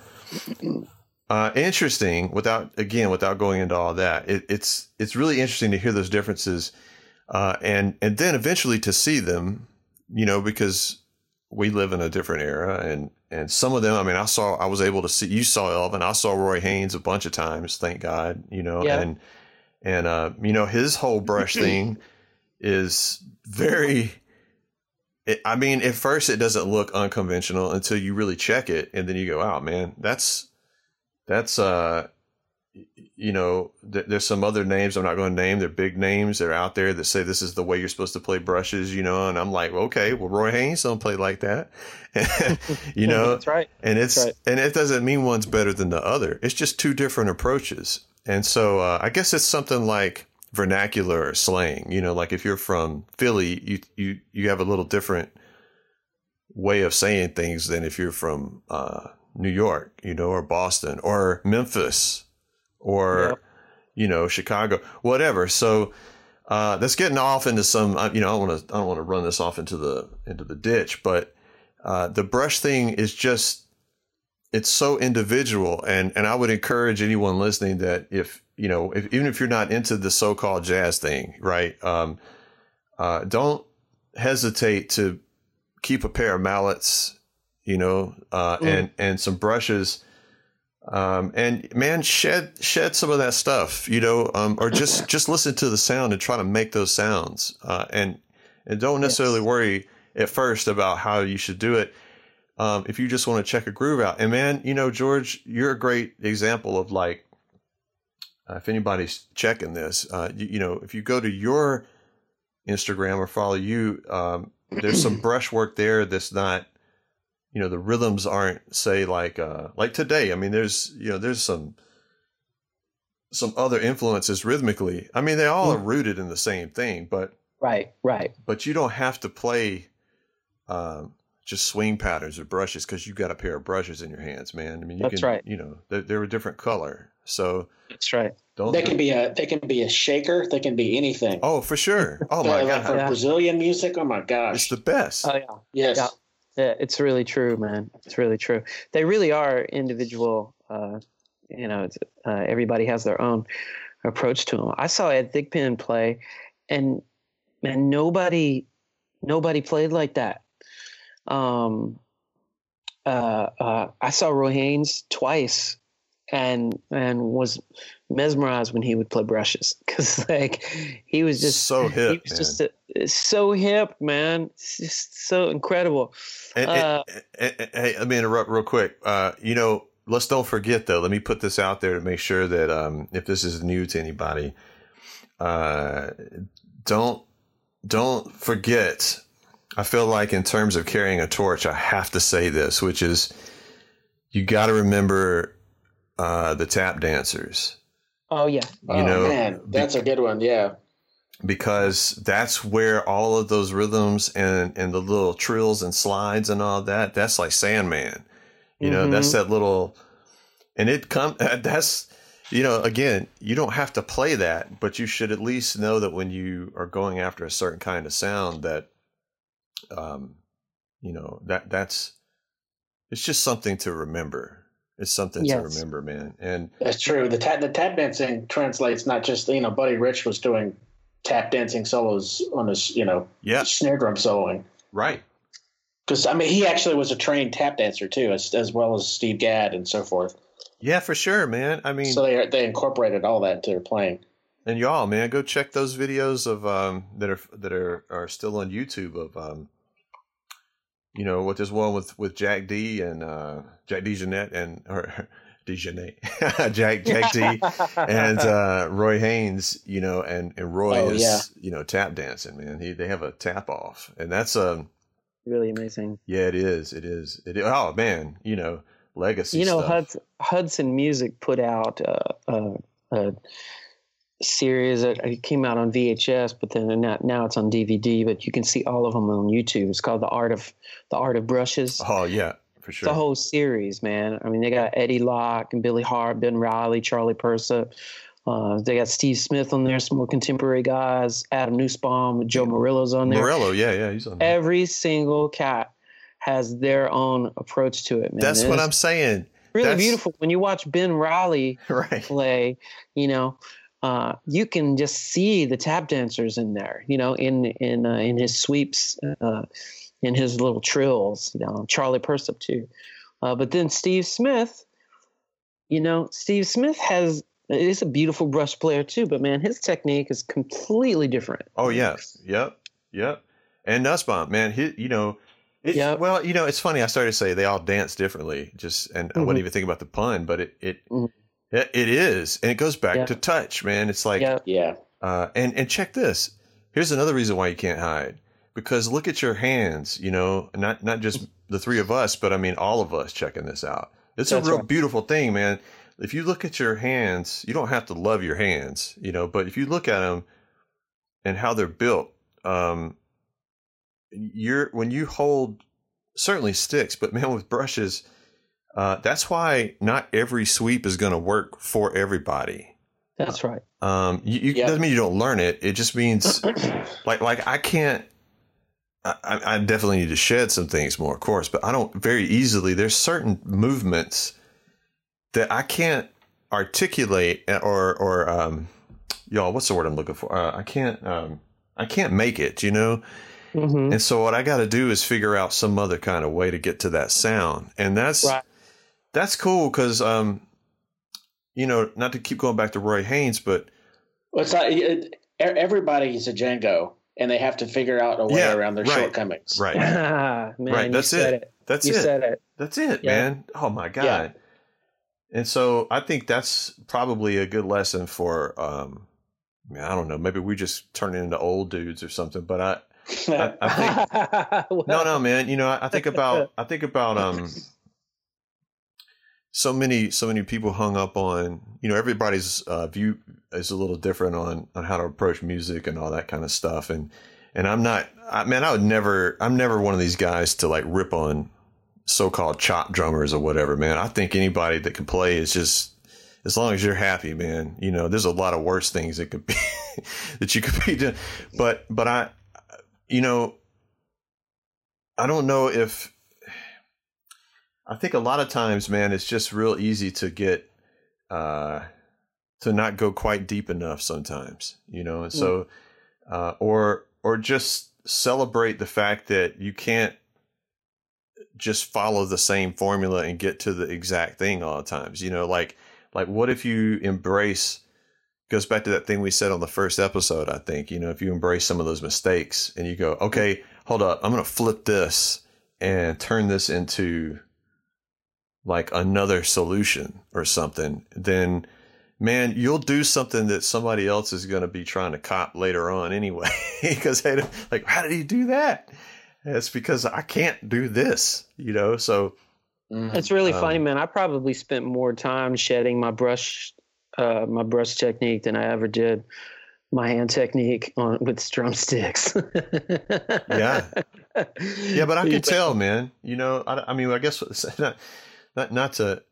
uh, interesting. Without again, without going into all that, it, it's it's really interesting to hear those differences, uh, and and then eventually to see them, you know, because we live in a different era and and some of them i mean i saw i was able to see you saw elvin i saw roy haynes a bunch of times thank god you know Yeah. and and uh you know his whole brush thing is very it, I mean, at first it doesn't look unconventional until you really check it, and then you go, "Oh man, that's that's uh, you know, th- there's some other names I'm not going to name. They're big names. They're out there that say this is the way you're supposed to play brushes, you know. And I'm like, okay, well, Roy Haynes don't play like that, you know. That's right. And it's right. and it doesn't mean one's better than the other. It's just two different approaches. And so uh, I guess it's something like vernacular or slang. You know, like if you're from Philly, you you you have a little different way of saying things than if you're from uh, New York, you know, or Boston or Memphis or Yep. you know Chicago, whatever. So uh, that's getting off into some. uh, You know, I don't want to. I don't want to run this off into the into the ditch, but uh, the brush thing is just it's so individual, and and I would encourage anyone listening that if you know, if, even if you're not into the so-called jazz thing, right? Um, uh, don't hesitate to keep a pair of mallets, you know, uh, Mm. and and some brushes. Um, and man, shed shed some of that stuff, you know, um, or just just listen to the sound and try to make those sounds, uh, and and don't necessarily Yes. worry at first about how you should do it. Um, if you just want to check a groove out, and man, you know, George, you're a great example of like, uh, if anybody's checking this, uh, you, you know, if you go to your Instagram or follow you, um, there's some brushwork there that's not you know the rhythms aren't say like uh like today i mean there's you know there's some some other influences rhythmically i mean they all are rooted in the same thing but Right. Right. but you don't have to play um just swing patterns or brushes because you've got a pair of brushes in your hands man i mean you That's can right. you know they're, they're a different color so That's right. don't They can be a they can be a shaker. They can be anything. oh for sure oh Yeah, my like god for Yeah. Brazilian music. Oh my god, it's the best Oh yeah. yes. Yeah. Yeah, it's really true, man. It's really true. They really are individual. Uh, you know, uh, everybody has their own approach to them. I saw Ed Thigpen play, and man, nobody, nobody played like that. Um, uh, uh, I saw Roy Haynes twice, and and was mesmerized when he would play brushes because like he was just so hip he was man. just a, so hip, man. It's just so incredible. And, Uh, and- and- hey, let me interrupt real quick. Uh, you know, let's don't forget though. Let me put this out there to make sure that um, if this is new to anybody, uh, don't don't forget. I feel like in terms of carrying a torch, I have to say this, which is you got to remember uh, the tap dancers Oh yeah, Oh You know, man, that's a good one. Yeah. because that's where all of those rhythms and and the little trills and slides and all that that's like sandman you know that's that little and it come that's you know again you don't have to play that but you should at least know that when you are going after a certain kind of sound that um you know that that's it's just something to remember it's something to remember man and That's true. The tap the tap dancing translates not just you know Buddy Rich was doing tap dancing solos on his you know yeah snare drum soloing right because I mean he actually was a trained tap dancer too as as well as Steve Gadd and so forth. yeah for sure man i mean So they they incorporated all that into their playing. And y'all, man, go check those videos of um that are that are are still on YouTube of um you know what this one with with Jack D and uh Jack DeJohnette and or D Jack Jack D and uh Roy Haynes, you know, and and Roy Oh, is yeah. you know tap dancing, man. He they have a tap off, and that's um really amazing. yeah, it is, it is, it is. Oh man, you know, legacy. You know. Hudson, Hudson Music put out uh, a, a series that it came out on VHS, but then now, now it's on DVD. But you can see all of them on YouTube. It's called the Art of the Art of Brushes. Oh yeah, for sure. The whole series, man. I mean, they got Eddie Locke and Billy Hart, Ben Riley, Charlie Persip. Uh, they got Steve Smith on there, some more contemporary guys. Adam Nussbaum, Joe Morello's on there. Morello, yeah, yeah, he's on. there. Every single cat has their own approach to it, man. That's And what I'm saying. really that's- beautiful when you watch Ben Riley Right. play. You know, uh, you can just see the tap dancers in there. You know, in in uh, in his sweeps, uh, in his little trills. You know, Charlie Persip too. Uh, but then Steve Smith, you know, Steve Smith has is a beautiful brush player too. But man, his technique is completely different. Oh yeah, yep, yep. and Nussbaum, man, he, you know, it, Yep. well, you know, it's funny. I started to say they all dance differently, just, and I Mhm. wouldn't even think about the pun, but it, it, Mhm. It, it is, and it goes back Yeah. to touch, man. It's like, yeah. Yeah. uh, and and check this. Here's another reason why you can't hide. Because look at your hands. You know, not not just the three of us, but I mean all of us checking this out. It's That's a real right. beautiful thing, man. If you look at your hands, you don't have to love your hands, you know. But if you look at them and how they're built, um, you're when you hold certainly sticks, but man, with brushes, uh, that's why not every sweep is going to work for everybody. That's right. Um, you, you Yeah. doesn't mean you don't learn it. It just means like like I can't. I, I definitely need to shed some things more, of course, but I don't very easily. There's certain movements that I can't articulate or or um, y'all. What's the word I'm looking for? Uh, I can't um, I can't make it. You know. hmm And so what I got to do is figure out some other kind of way to get to that sound, and that's Right. That's cool because um, you know, not to keep going back to Roy Haynes, but Well, it's like it, everybody's a Django, and they have to figure out a way Yeah, around their right. shortcomings. right, Man, Right, you that's said it. it. that's You it. said it. That's it, Yeah. man. Oh my god. Yeah. And so I think that's probably a good lesson for um I, mean, I don't know, maybe we just turn into old dudes or something, but I I, I think no no man, you know, I, I think about I think about um so many so many people hung up on you know everybody's uh, view is a little different on on how to approach music and all that kind of stuff. And and I'm not I man I would never I'm never one of these guys to like rip on so-called chop drummers or whatever man. I think anybody that can play is just as long as you're happy man you know there's a lot of worse things that could be that you could be doing. But but I you know I don't know if I think a lot of times, man, it's just real easy to get uh to not go quite deep enough sometimes, you know, and so uh or or just celebrate the fact that you can't just follow the same formula and get to the exact thing all the times. You know, like like what if you embrace goes back to that thing we said on the first episode, I think, you know, if you embrace some of those mistakes and you go, okay, hold up, I'm going to flip this and turn this into like another solution or something, then man, you'll do something that somebody else is going to be trying to cop later on anyway. Because they don't- like, how did he do that? It's because I can't do this, you know. So. It's really Um, funny, man. I probably spent more time shedding my brush, uh, my brush technique than I ever did my hand technique on with drumsticks. Yeah. yeah, but I can tell, man. You know, I, I mean, I guess not, not to.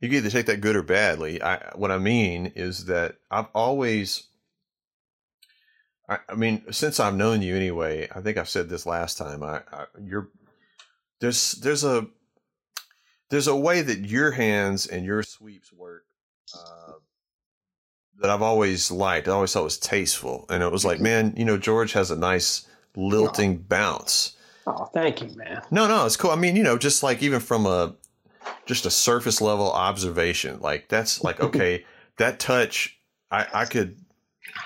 You can either take that good or badly. I what I mean is that I've always. I, I mean, since I've known you anyway, I think I've said this last time. I, I you're there's there's a there's a way that your hands and your sweeps work uh, that I've always liked. I always thought was tasteful, and it was like, man, you know, George has a nice lilting bounce. Oh, thank you, man. No, no, it's cool. I mean, you know, just like even from a just a surface level observation, like that's like okay, that touch, I I could,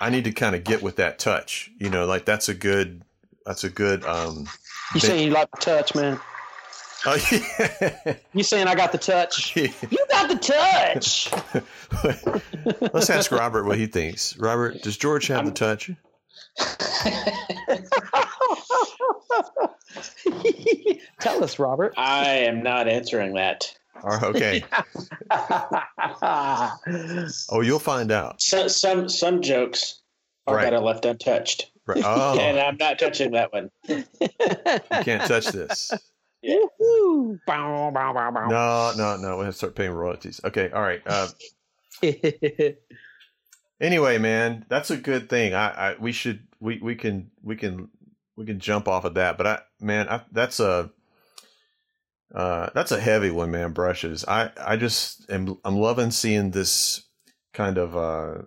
I need to kind of get with that touch. You know, like that's a good, that's a good. um You saying you like the touch, man? Oh yeah. You saying I got the touch? You got the touch. Let's ask Robert what he thinks. Robert, does George have the touch? Tell us, Robert. I am not answering that. Or okay. Oh, you'll find out. So, some some jokes are Right. better left untouched, Right. Oh, and I'm not touching that one. you can't touch this. Woo-hoo. Bow, bow, bow, bow. No, no, no. We have to start paying royalties. Okay. All right. Uh, anyway, man, that's a good thing. I, I we should we we can we can we can jump off of that. But I man, I, that's a uh, that's a heavy one, man. Brushes. I I just am I'm loving seeing this kind of uh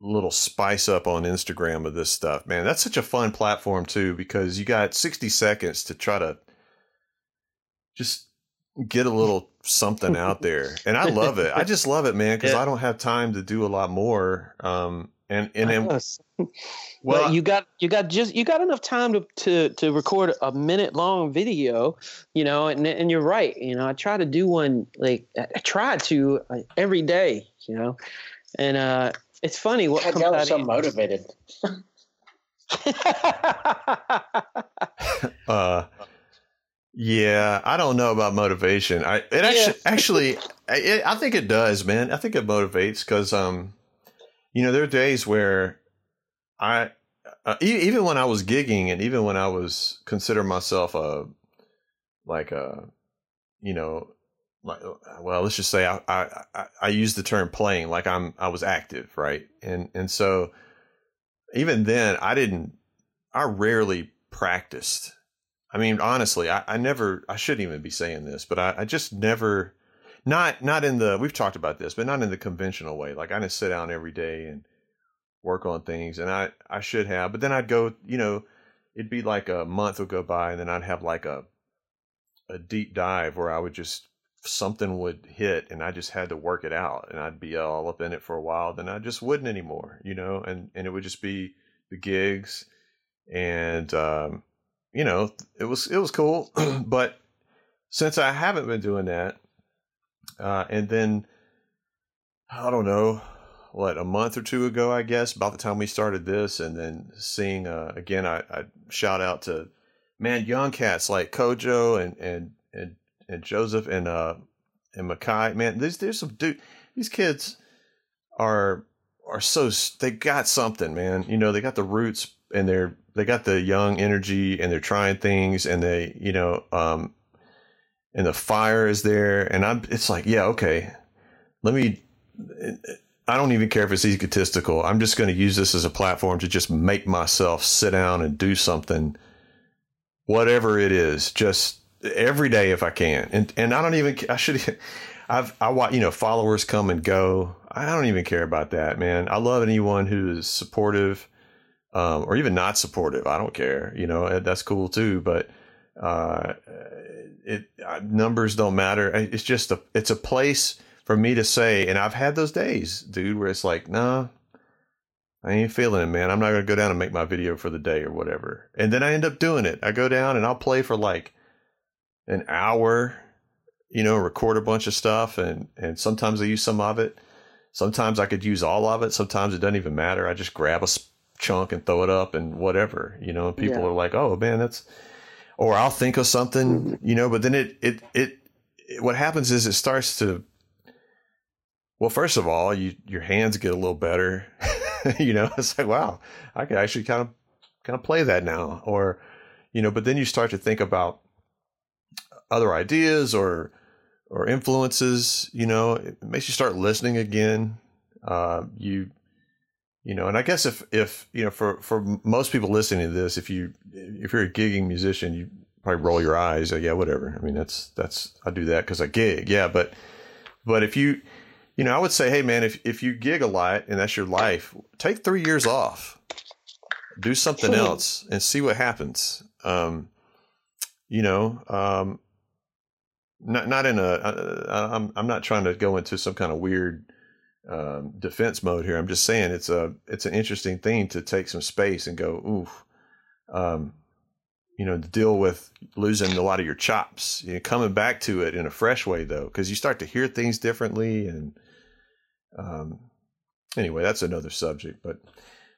little spice up on Instagram of this stuff, man. That's such a fun platform too because you got 60 seconds to try to just get a little something out there. And I love it. I just love it, man, because Yeah. I don't have time to do a lot more. Um, and and then Yes. well, you got you got just you got enough time to to to record a minute long video, you know, and and you're right. You know, I try to do one like I I try to uh, every day, you know, and uh, it's funny what God, comes y'all are out so of- motivated. uh, yeah, I don't know about motivation. I it actually actually I, it, I think it does, man. I think it motivates because um, you know, there are days where I uh, even when I was gigging and even when I was consider myself a like a you know like well let's just say I, I I I use the term playing like I'm I was active right? And and so even then I didn't I rarely practiced. I mean honestly I, I never I shouldn't even be saying this but I, I just never not not in the we've talked about this but not in the conventional way. Like I didn't sit down every day and work on things and I I should have but then I'd go you know it'd be like a month would go by and then I'd have like a a deep dive where I would just something would hit and I just had to work it out and I'd be all up in it for a while then I just wouldn't anymore you know? And and it would just be the gigs and um you know it was it was cool but since I haven't been doing that uh and then I don't know what a month or two ago I guess about the time we started this and then seeing uh again I, I shout out to man, young cats like Kojo and and and and Joseph and uh and Makai, man, there's there's some dude. These kids are are so they got something, man. You know, they got the roots and they're they got the young energy and they're trying things and they you know um and the fire is there and I'm it's like yeah okay let me I don't even care if it's egotistical. I'm just going to use this as a platform to just make myself sit down and do something whatever it is, just every day if I can. And and I don't even I should I've I watch you know followers come and go. I don't even care about that, man. I love anyone who is supportive, um, or even not supportive. I don't care. You know that's cool too. But uh, it uh, numbers don't matter. It's just a it's a place for me to say. And I've had those days, dude, where it's like, nah. I ain't feeling it, man. I'm not to go down and make my video for the day or whatever. And then I end up doing it. I go down and I'll play for like an hour, you know, record a bunch of stuff. And, and sometimes I use some of it. Sometimes I could use all of it. Sometimes it doesn't even matter. I just grab a chunk and throw it up and whatever, you know, and people Yeah. are like, oh man, that's, or I'll think of something, you know, but then it, it, it, it what happens is it starts to, well, first of all, you, your hands get a little better. you know, it's like, wow, I can actually kind of kind of play that now. Or, you know, but then you start to think about other ideas or or influences, you know, it makes you start listening again. Uh, you you know, and I guess if if you know for for most people listening to this, if you if you're a gigging musician, you probably roll your eyes. Like, yeah, whatever. I mean, that's that's I do that because I gig. Yeah, but but if you you know, I would say, hey man, if if you gig a lot and that's your life, take three years off, do something else, and see what happens. Um, you know, um, not not in a. Uh, I'm I'm not trying to go into some kind of weird um, defense mode here. I'm just saying it's a it's an interesting thing to take some space and go, oof. Um, you know, deal with losing a lot of your chops. You know, coming back to it in a fresh way though, because you start to hear things differently. And um, anyway, that's another subject. But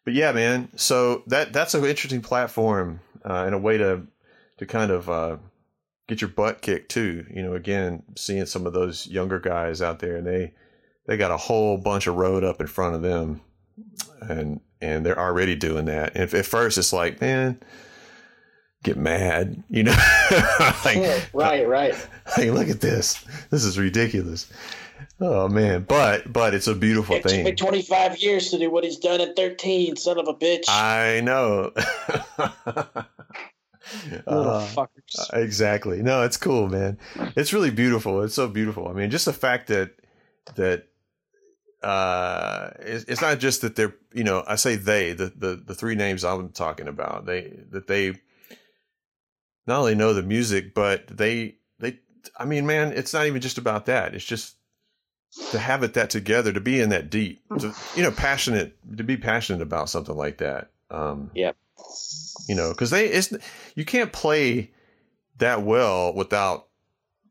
but yeah, man. So that that's an interesting platform uh, and a way to to kind of uh, get your butt kicked too. You know, again, seeing some of those younger guys out there, and they they got a whole bunch of road up in front of them, and and they're already doing that. And at first, it's like, man, get mad, you know? like, right, right. hey, look at this. This is ridiculous. Oh man, but but it's a beautiful It took me thing. 25 years to do what he's done at 13, son of a bitch. I know. Uh, exactly. No, it's cool, man. It's really beautiful. It's so beautiful. I mean, just the fact that that uh it's, it's not just that they're you know i say they the, the the three names i'm talking about they that they not only know the music but they they i mean man it's not even just about that it's just to have it that together, to be in that deep, to, you know, passionate, to be passionate about something like that. Um, yeah You know, because they, it's you can't play that well without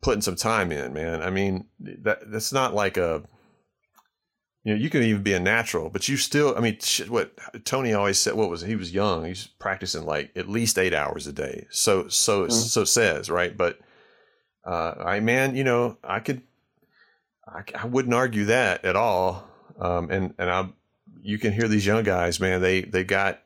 putting some time in, man. I mean, that that's not like a, you know, you can even be a natural, but you still, I mean, shit, what Tony always said, what was it? he was young, he's practicing like at least eight hours a day. So, so, Mhm. so says, right? But, uh, I, man, you know, I could, I, I wouldn't argue that at all. Um, and, and I, you can hear these young guys, man, they, they got,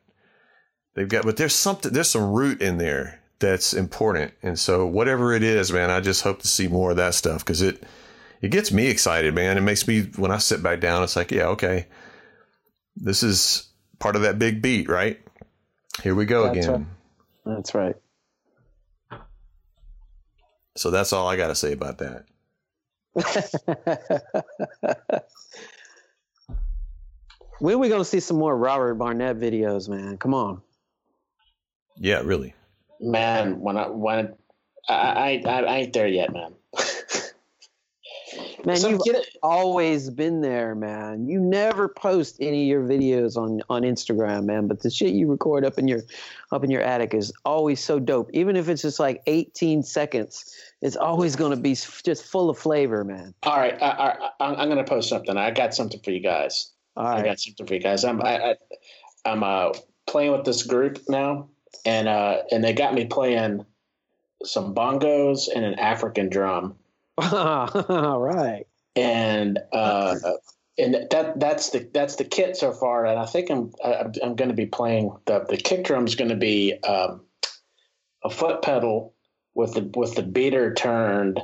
they've got, but there's something, there's some root in there that's important. And so whatever it is, man, I just hope to see more of that stuff because it, it gets me excited, man. It makes me, when I sit back down, it's like, yeah, okay, this is part of that big beat, right? Here we go That's again. That's right. So that's all I got to say about that. when are we going to see some more Robert Barnett videos, man? Come on. Yeah, really. Man, when I when I I, I ain't there yet, man. Man, So you've always been there, man. You never post any of your videos on on Instagram, man. But the shit you record up in your up in your attic is always so dope. Even if it's just like 18 seconds, it's always going to be just full of flavor, man. All right, I, I, I'm, I'm gonna post something. I got something for you guys. All I got something for you guys. I'm I, I, I'm uh, playing with this group now, and uh, and they got me playing some bongos and an African drum, All right. and uh, and that that's the that's the kit so far. And I think I'm I, I'm going to be playing the the kick drum is going to be um, a foot pedal with the with the beater turned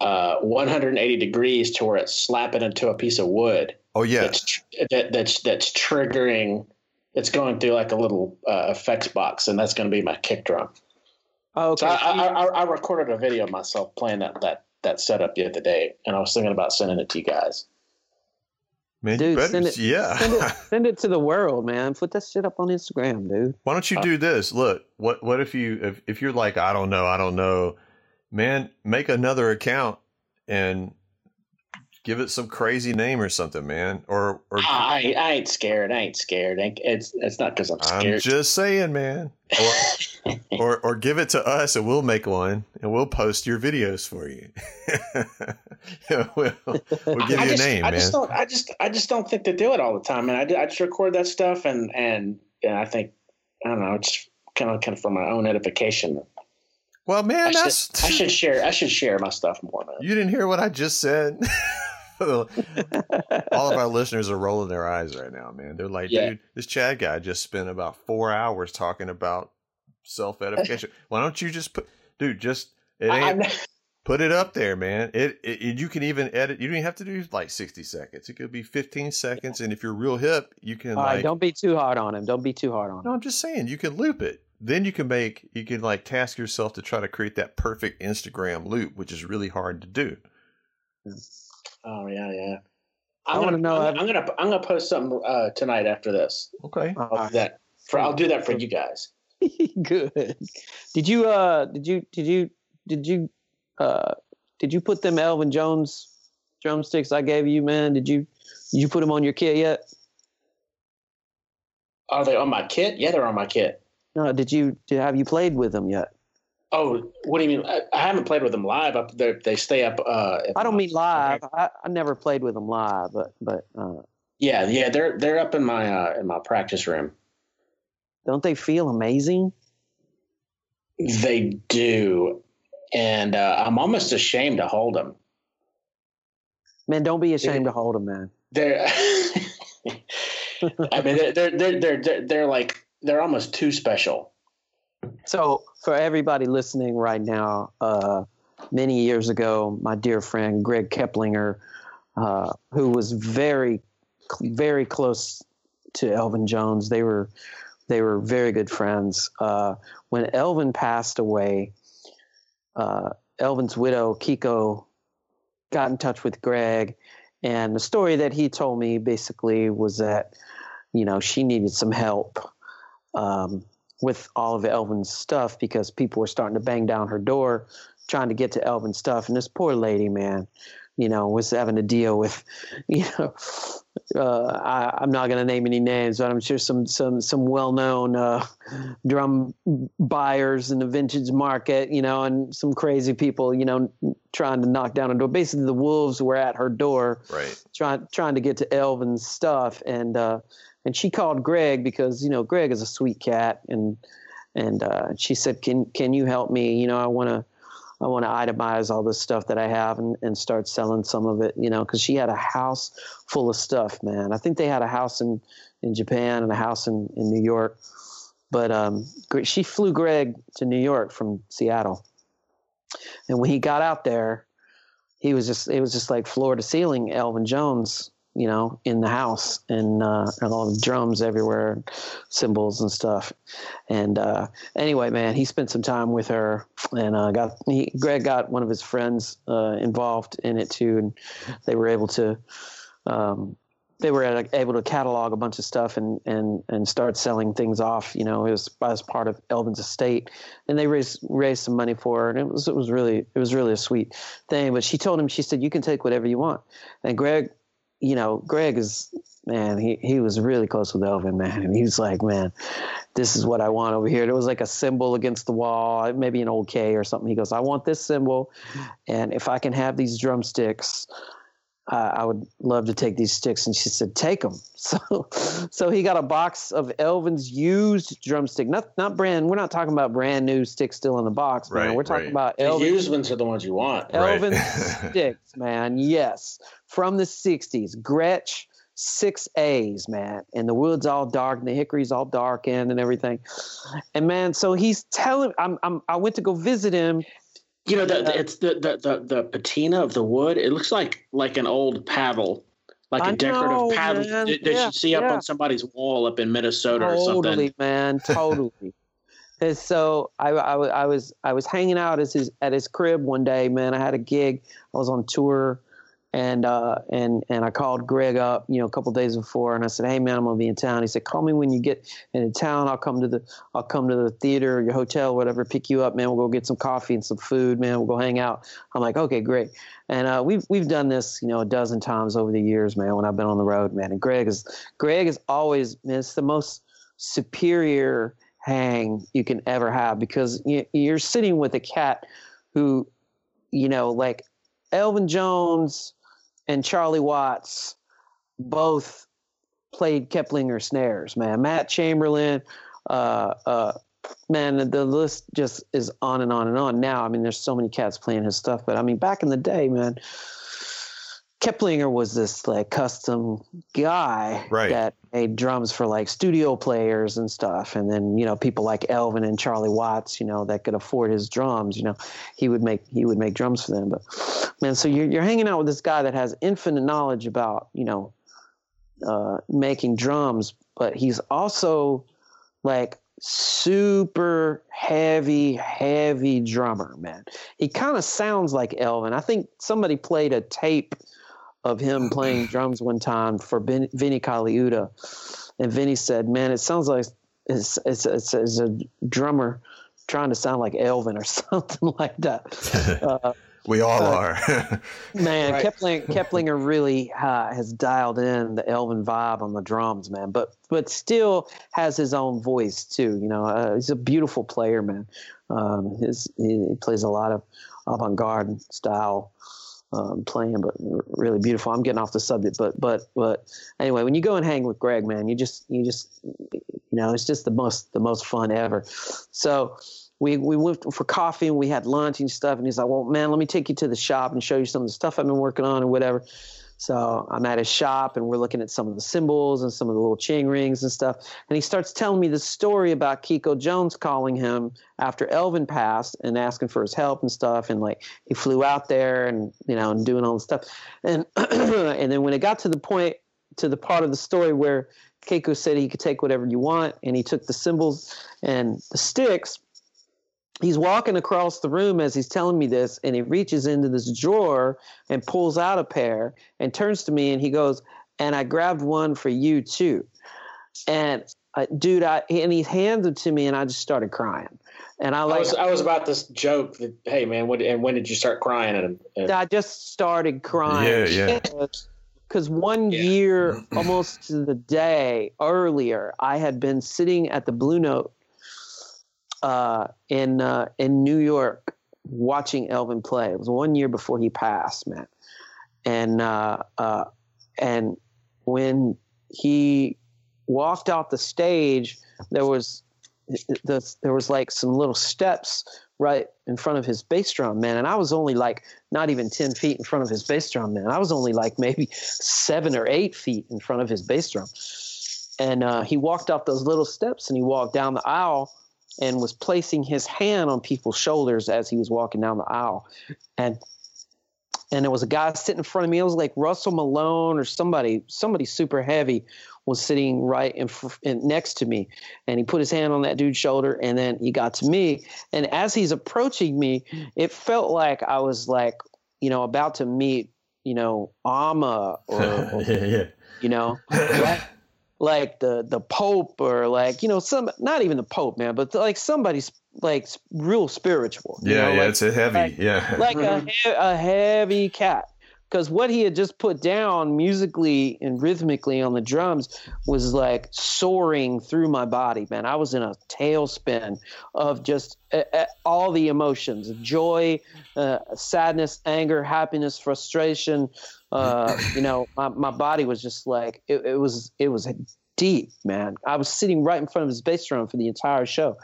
uh, 180 degrees to where it's slapping into a piece of wood Oh, yeah. that's tr- that, that's that's triggering. It's going through like a little uh, effects box, and that's going to be my kick drum. Oh, okay. So I, I, I, I recorded a video of myself playing that that that setup the other day, and I was thinking about sending it to you guys. Man, you Dude, better, send it- yeah. send it, send it to the world, man. Put that shit up on Instagram, dude. Why don't you do this? Look, what what if you if if you're like I don't know, I don't know, man, make another account and give it some crazy name or something, man. Or or ah, I, I ain't scared. I ain't scared. It's it's not because I'm scared. I'm just saying, man. Or, or or give it to us and we'll make one and we'll post your videos for you. we'll, we'll give I you a just, name, I man. just don't. I just I just don't think they do it all the time, and I, I just record that stuff, and and and I think I don't know. It's kind of kind of for my own edification. well, I man, should, that's I should share. I should share my stuff more, man. you didn't hear what I just said. All of our listeners are rolling their eyes right now, man. They're like, Yeah. dude, this Chad guy just spent about four hours talking about self edification. Why don't you just put, dude, just it ain't, put it up there, man. It, it you can even edit. You don't even have to do like sixty seconds. It could be fifteen seconds, and if you're real hip, you can All right, like. don't be too hard on him. Don't be too hard on no, him. I'm just saying you can loop it. Then you can make you can like task yourself to try to create that perfect Instagram loop, which is really hard to do. Mm. Oh yeah, yeah. I I'm wanna gonna, know I'm, I'm gonna I'm gonna post something uh, tonight after this. Okay. I'll do that for I'll do that for you guys. Good. Did you uh did you did you did you uh did you put them Elvin Jones drumsticks I gave you, man? Did you did you put them on your kit yet? Are they on my kit? Yeah, they're on my kit. No, did you did, have you played with them yet? Oh, what do you mean? I, I haven't played with them live. Up there, they stay up. Uh, I don't my- mean live. I, I never played with them live, but but uh, Yeah, yeah, they're they're up in my uh, in my practice room. don't they feel amazing? They do, and uh, I'm almost ashamed to hold them. Man, don't be ashamed to hold them, man. They're, I mean, they're they're, they're they're they're they're like they're almost too special. So, for everybody listening right now, uh, many years ago, my dear friend Greg Keplinger, uh, who was very, very close to Elvin Jones, they were, they were very good friends. Uh, when Elvin passed away, uh, Elvin's widow Keiko got in touch with Greg, and the story that he told me basically was that, you know, she needed some help. Um, with all of Elvin's stuff because people were starting to bang down her door trying to get to Elvin's stuff. And this poor lady, man, you know, was having to deal with, you know, uh, I, am not going to name any names, but I'm sure some some some well-known uh, drum buyers in the vintage market, you know, and some crazy people, you know, trying to knock down a door. Basically, the wolves were at her door, right, trying trying to get to Elvin's stuff, and uh, and she called Greg because you know Greg is a sweet cat, and and uh, she said, "Can can you help me? You know, I want to." I want to itemize all this stuff that I have and, and start selling some of it, you know, because she had a house full of stuff, man. I think they had a house in, in Japan and a house in, in New York. But um, she flew Greg to New York from Seattle. And when he got out there, he was just, it was just like floor to ceiling Elvin Jones you know, in the house and, uh, and all the drums everywhere, cymbals and stuff. And uh, anyway, man, he spent some time with her and uh, got he, Greg got one of his friends uh, involved in it too, and they were able to. Um, they were able to catalog a bunch of stuff and, and, and start selling things off. You know, was as part of Elvin's estate, and they raised raised some money for her, and it was it was really it was really a sweet thing. But she told him, she said, "You can take whatever you want." And Greg you know, Greg is man, he, he was really close with Elvin, man. And he was like, man, this is what I want over here. There was like a cymbal against the wall, maybe an old K or something. He goes, I want this cymbal. And if I can have these drumsticks, uh, I would love to take these sticks. And she said, take them. So, so he got a box of Elvin's used drumstick, not, not brand. We're not talking about brand new sticks still in the box, man. Right, we're talking right. about Elvin's. The used ones are the ones you want. Elvin's right. sticks, man. Yes. From the 60s. Gretsch six A's, man. And the wood's all dark and the hickory's all dark in and everything. And man, so he's telling I'm, I'm I went to go visit him you know, the, the, it's the, the, the the patina of the wood. It looks like like an old paddle, like I a decorative know, paddle man. that, yeah, you see up yeah. on somebody's wall up in Minnesota totally, or something. Totally, man, totally. and so I, I, I was I was hanging out at his at his crib one day, man. I had a gig. I was on tour and uh, and and I called Greg up, you know, a couple days before, and I said, "Hey, man, I'm gonna be in town." He said, "Call me when you get into town. I'll come to the I'll come to the theater, or your hotel, whatever, pick you up, man. We'll go get some coffee and some food, man. We'll go hang out." I'm like, "Okay, great." And uh, we've we've done this, you know, a dozen times over the years, man. When I've been on the road, man. And Greg is Greg is always, man. It's the most superior hang you can ever have because you're sitting with a cat who, you know, like Elvin Jones and Charlie Watts both played Keplinger snares, man. Matt Chamberlain, uh, uh, man, the list just is on and on and on. Now, I mean, there's so many cats playing his stuff, but I mean, back in the day, man, Keplinger was this like custom guy right. that made drums for like studio players and stuff. And then, you know, people like Elvin and Charlie Watts, you know, that could afford his drums, you know, he would make, he would make drums for them. But man, so you're, you're hanging out with this guy that has infinite knowledge about, you know, uh, making drums, but he's also like super heavy, heavy drummer, man. He kind of sounds like Elvin. I think somebody played a tape of him playing drums one time for ben, Vinnie Colaiuta, and Vinnie said, "Man, it sounds like it's it's, it's, it's a drummer trying to sound like Elvin or something like that." Uh, we all uh, are. man, right. Keplinger, Keplinger really uh, has dialed in the Elvin vibe on the drums, man. But but still has his own voice too. You know, uh, he's a beautiful player, man. Um, his he plays a lot of avant-garde style um, playing, but really beautiful. I'm getting off the subject, but but but anyway, when you go and hang with Greg, man, you just you just you know it's just the most the most fun ever. So we we went for coffee and we had lunch and stuff, and he's like, well, man, let me take you to the shop and show you some of the stuff I've been working on and whatever. So I'm at his shop and we're looking at some of the cymbals and some of the little ching rings and stuff. And he starts telling me the story about Keiko Jones calling him after Elvin passed and asking for his help and stuff. And like he flew out there and, you know, and doing all the stuff. And, and then when it got to the point, to the part of the story where Keiko said he could take whatever you want and he took the cymbals and the sticks he's walking across the room as he's telling me this and he reaches into this drawer and pulls out a pair and turns to me and he goes and i grabbed one for you too and uh, dude i and he hands it to me and i just started crying And I I was I was about this joke that hey man, what and when did you start crying? And, and I just started crying. Yeah, yeah. Because one Yeah. year, almost to the day earlier, I had been sitting at the Blue Note uh, in uh, in New York watching Elvin play. It was one year before he passed, man. And uh, uh, and when he walked out the stage, there was the, there was like some little steps right in front of his bass drum, man. And I was only like not even 10 feet in front of his bass drum, man. I was only like maybe seven or eight feet in front of his bass drum. And uh, he walked off those little steps and he walked down the aisle and was placing his hand on people's shoulders as he was walking down the aisle. And and there was a guy sitting in front of me. It was like Russell Malone or somebody, somebody super heavy was sitting right in, fr- in next to me. And he put his hand on that dude's shoulder and then he got to me. And as he's approaching me, it felt like I was like, you know, about to meet, you know, Amma or, yeah, yeah. you know, like the the Pope or like you know some not even the Pope, man, but like somebody's like real spiritual. you Yeah, know, yeah, like, it's a heavy. like- yeah. like a, he- a heavy cat. Because what he had just put down musically and rhythmically on the drums was like soaring through my body, man. I was in a tailspin of just uh, uh, all the emotions joy, uh, sadness, anger, happiness, frustration. Uh, you know, my, my body was just like, it, it was, it was deep, man. I was sitting right in front of his bass drum for the entire show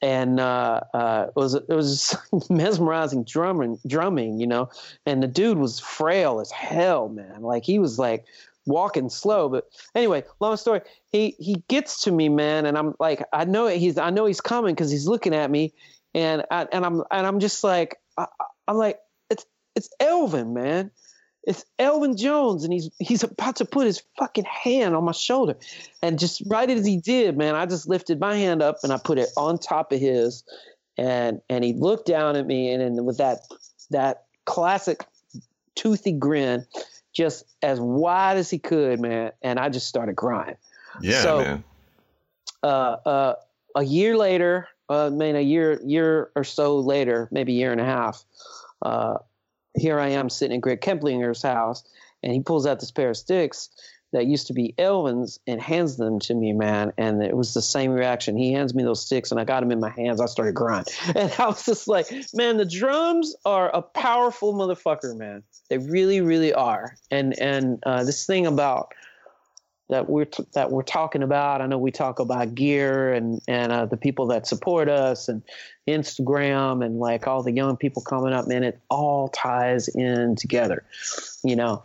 and uh, uh, it was it was mesmerizing drumming, drumming, you know. And the dude was frail as hell, man. Like he was like walking slow. But anyway, long story. He he gets to me, man, and I'm like, I know he's I know he's coming because he's looking at me, and I, and I'm and I'm just like I, I'm like it's it's Elvin, man. It's Elvin Jones, and he's he's about to put his fucking hand on my shoulder, and just right as he did, man, I just lifted my hand up and I put it on top of his, and and he looked down at me, and, and with that that classic toothy grin, just as wide as he could, man, and I just started crying. yeah, so- man. Uh, uh, a year later, uh, I mean, a year year or so later, maybe a year and a half, uh, here I am sitting in Greg Kemplinger's house, and he pulls out this pair of sticks that used to be Elvin's and hands them to me, man. And it was the same reaction. He hands me those sticks, and I got them in my hands. I started crying, and I was just like, man, the drums are a powerful motherfucker, man. They really, really are. And and uh, this thing about that we're t- that we're talking about. I know we talk about gear and and uh, the people that support us and Instagram and like all the young people coming up. Man, it all ties in together. You know,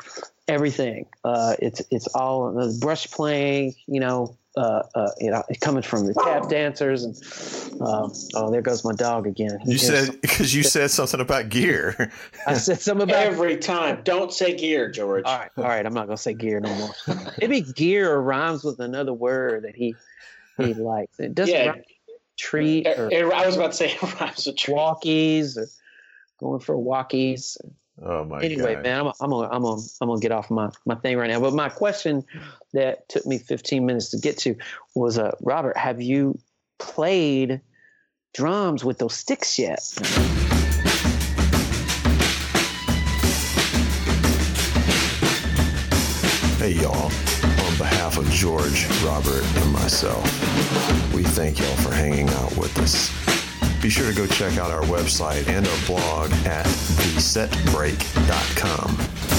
everything. Uh, it's it's all the brush playing. You know. Uh, uh, you know, coming from the tap dancers and um, oh, there goes my dog again. He You said because you said something about gear. I said something about every time, don't say gear, George. All right, all right. I'm not gonna say gear no more. Maybe gear rhymes with another word that he he likes. It doesn't Yeah. rhyme treat or I was about to say it rhymes with tree. walkies or going for walkies. Oh my Anyway, god. man, I'm I'm gonna I'm gonna I'm gonna get off my my thing right now. But my question that took me 15 minutes to get to was, uh, Robert, have you played drums with those sticks yet? Hey y'all. On behalf of George, Robert, and myself, we thank y'all for hanging out with us. Be sure to go check out our website and our blog at thesetbreak.com.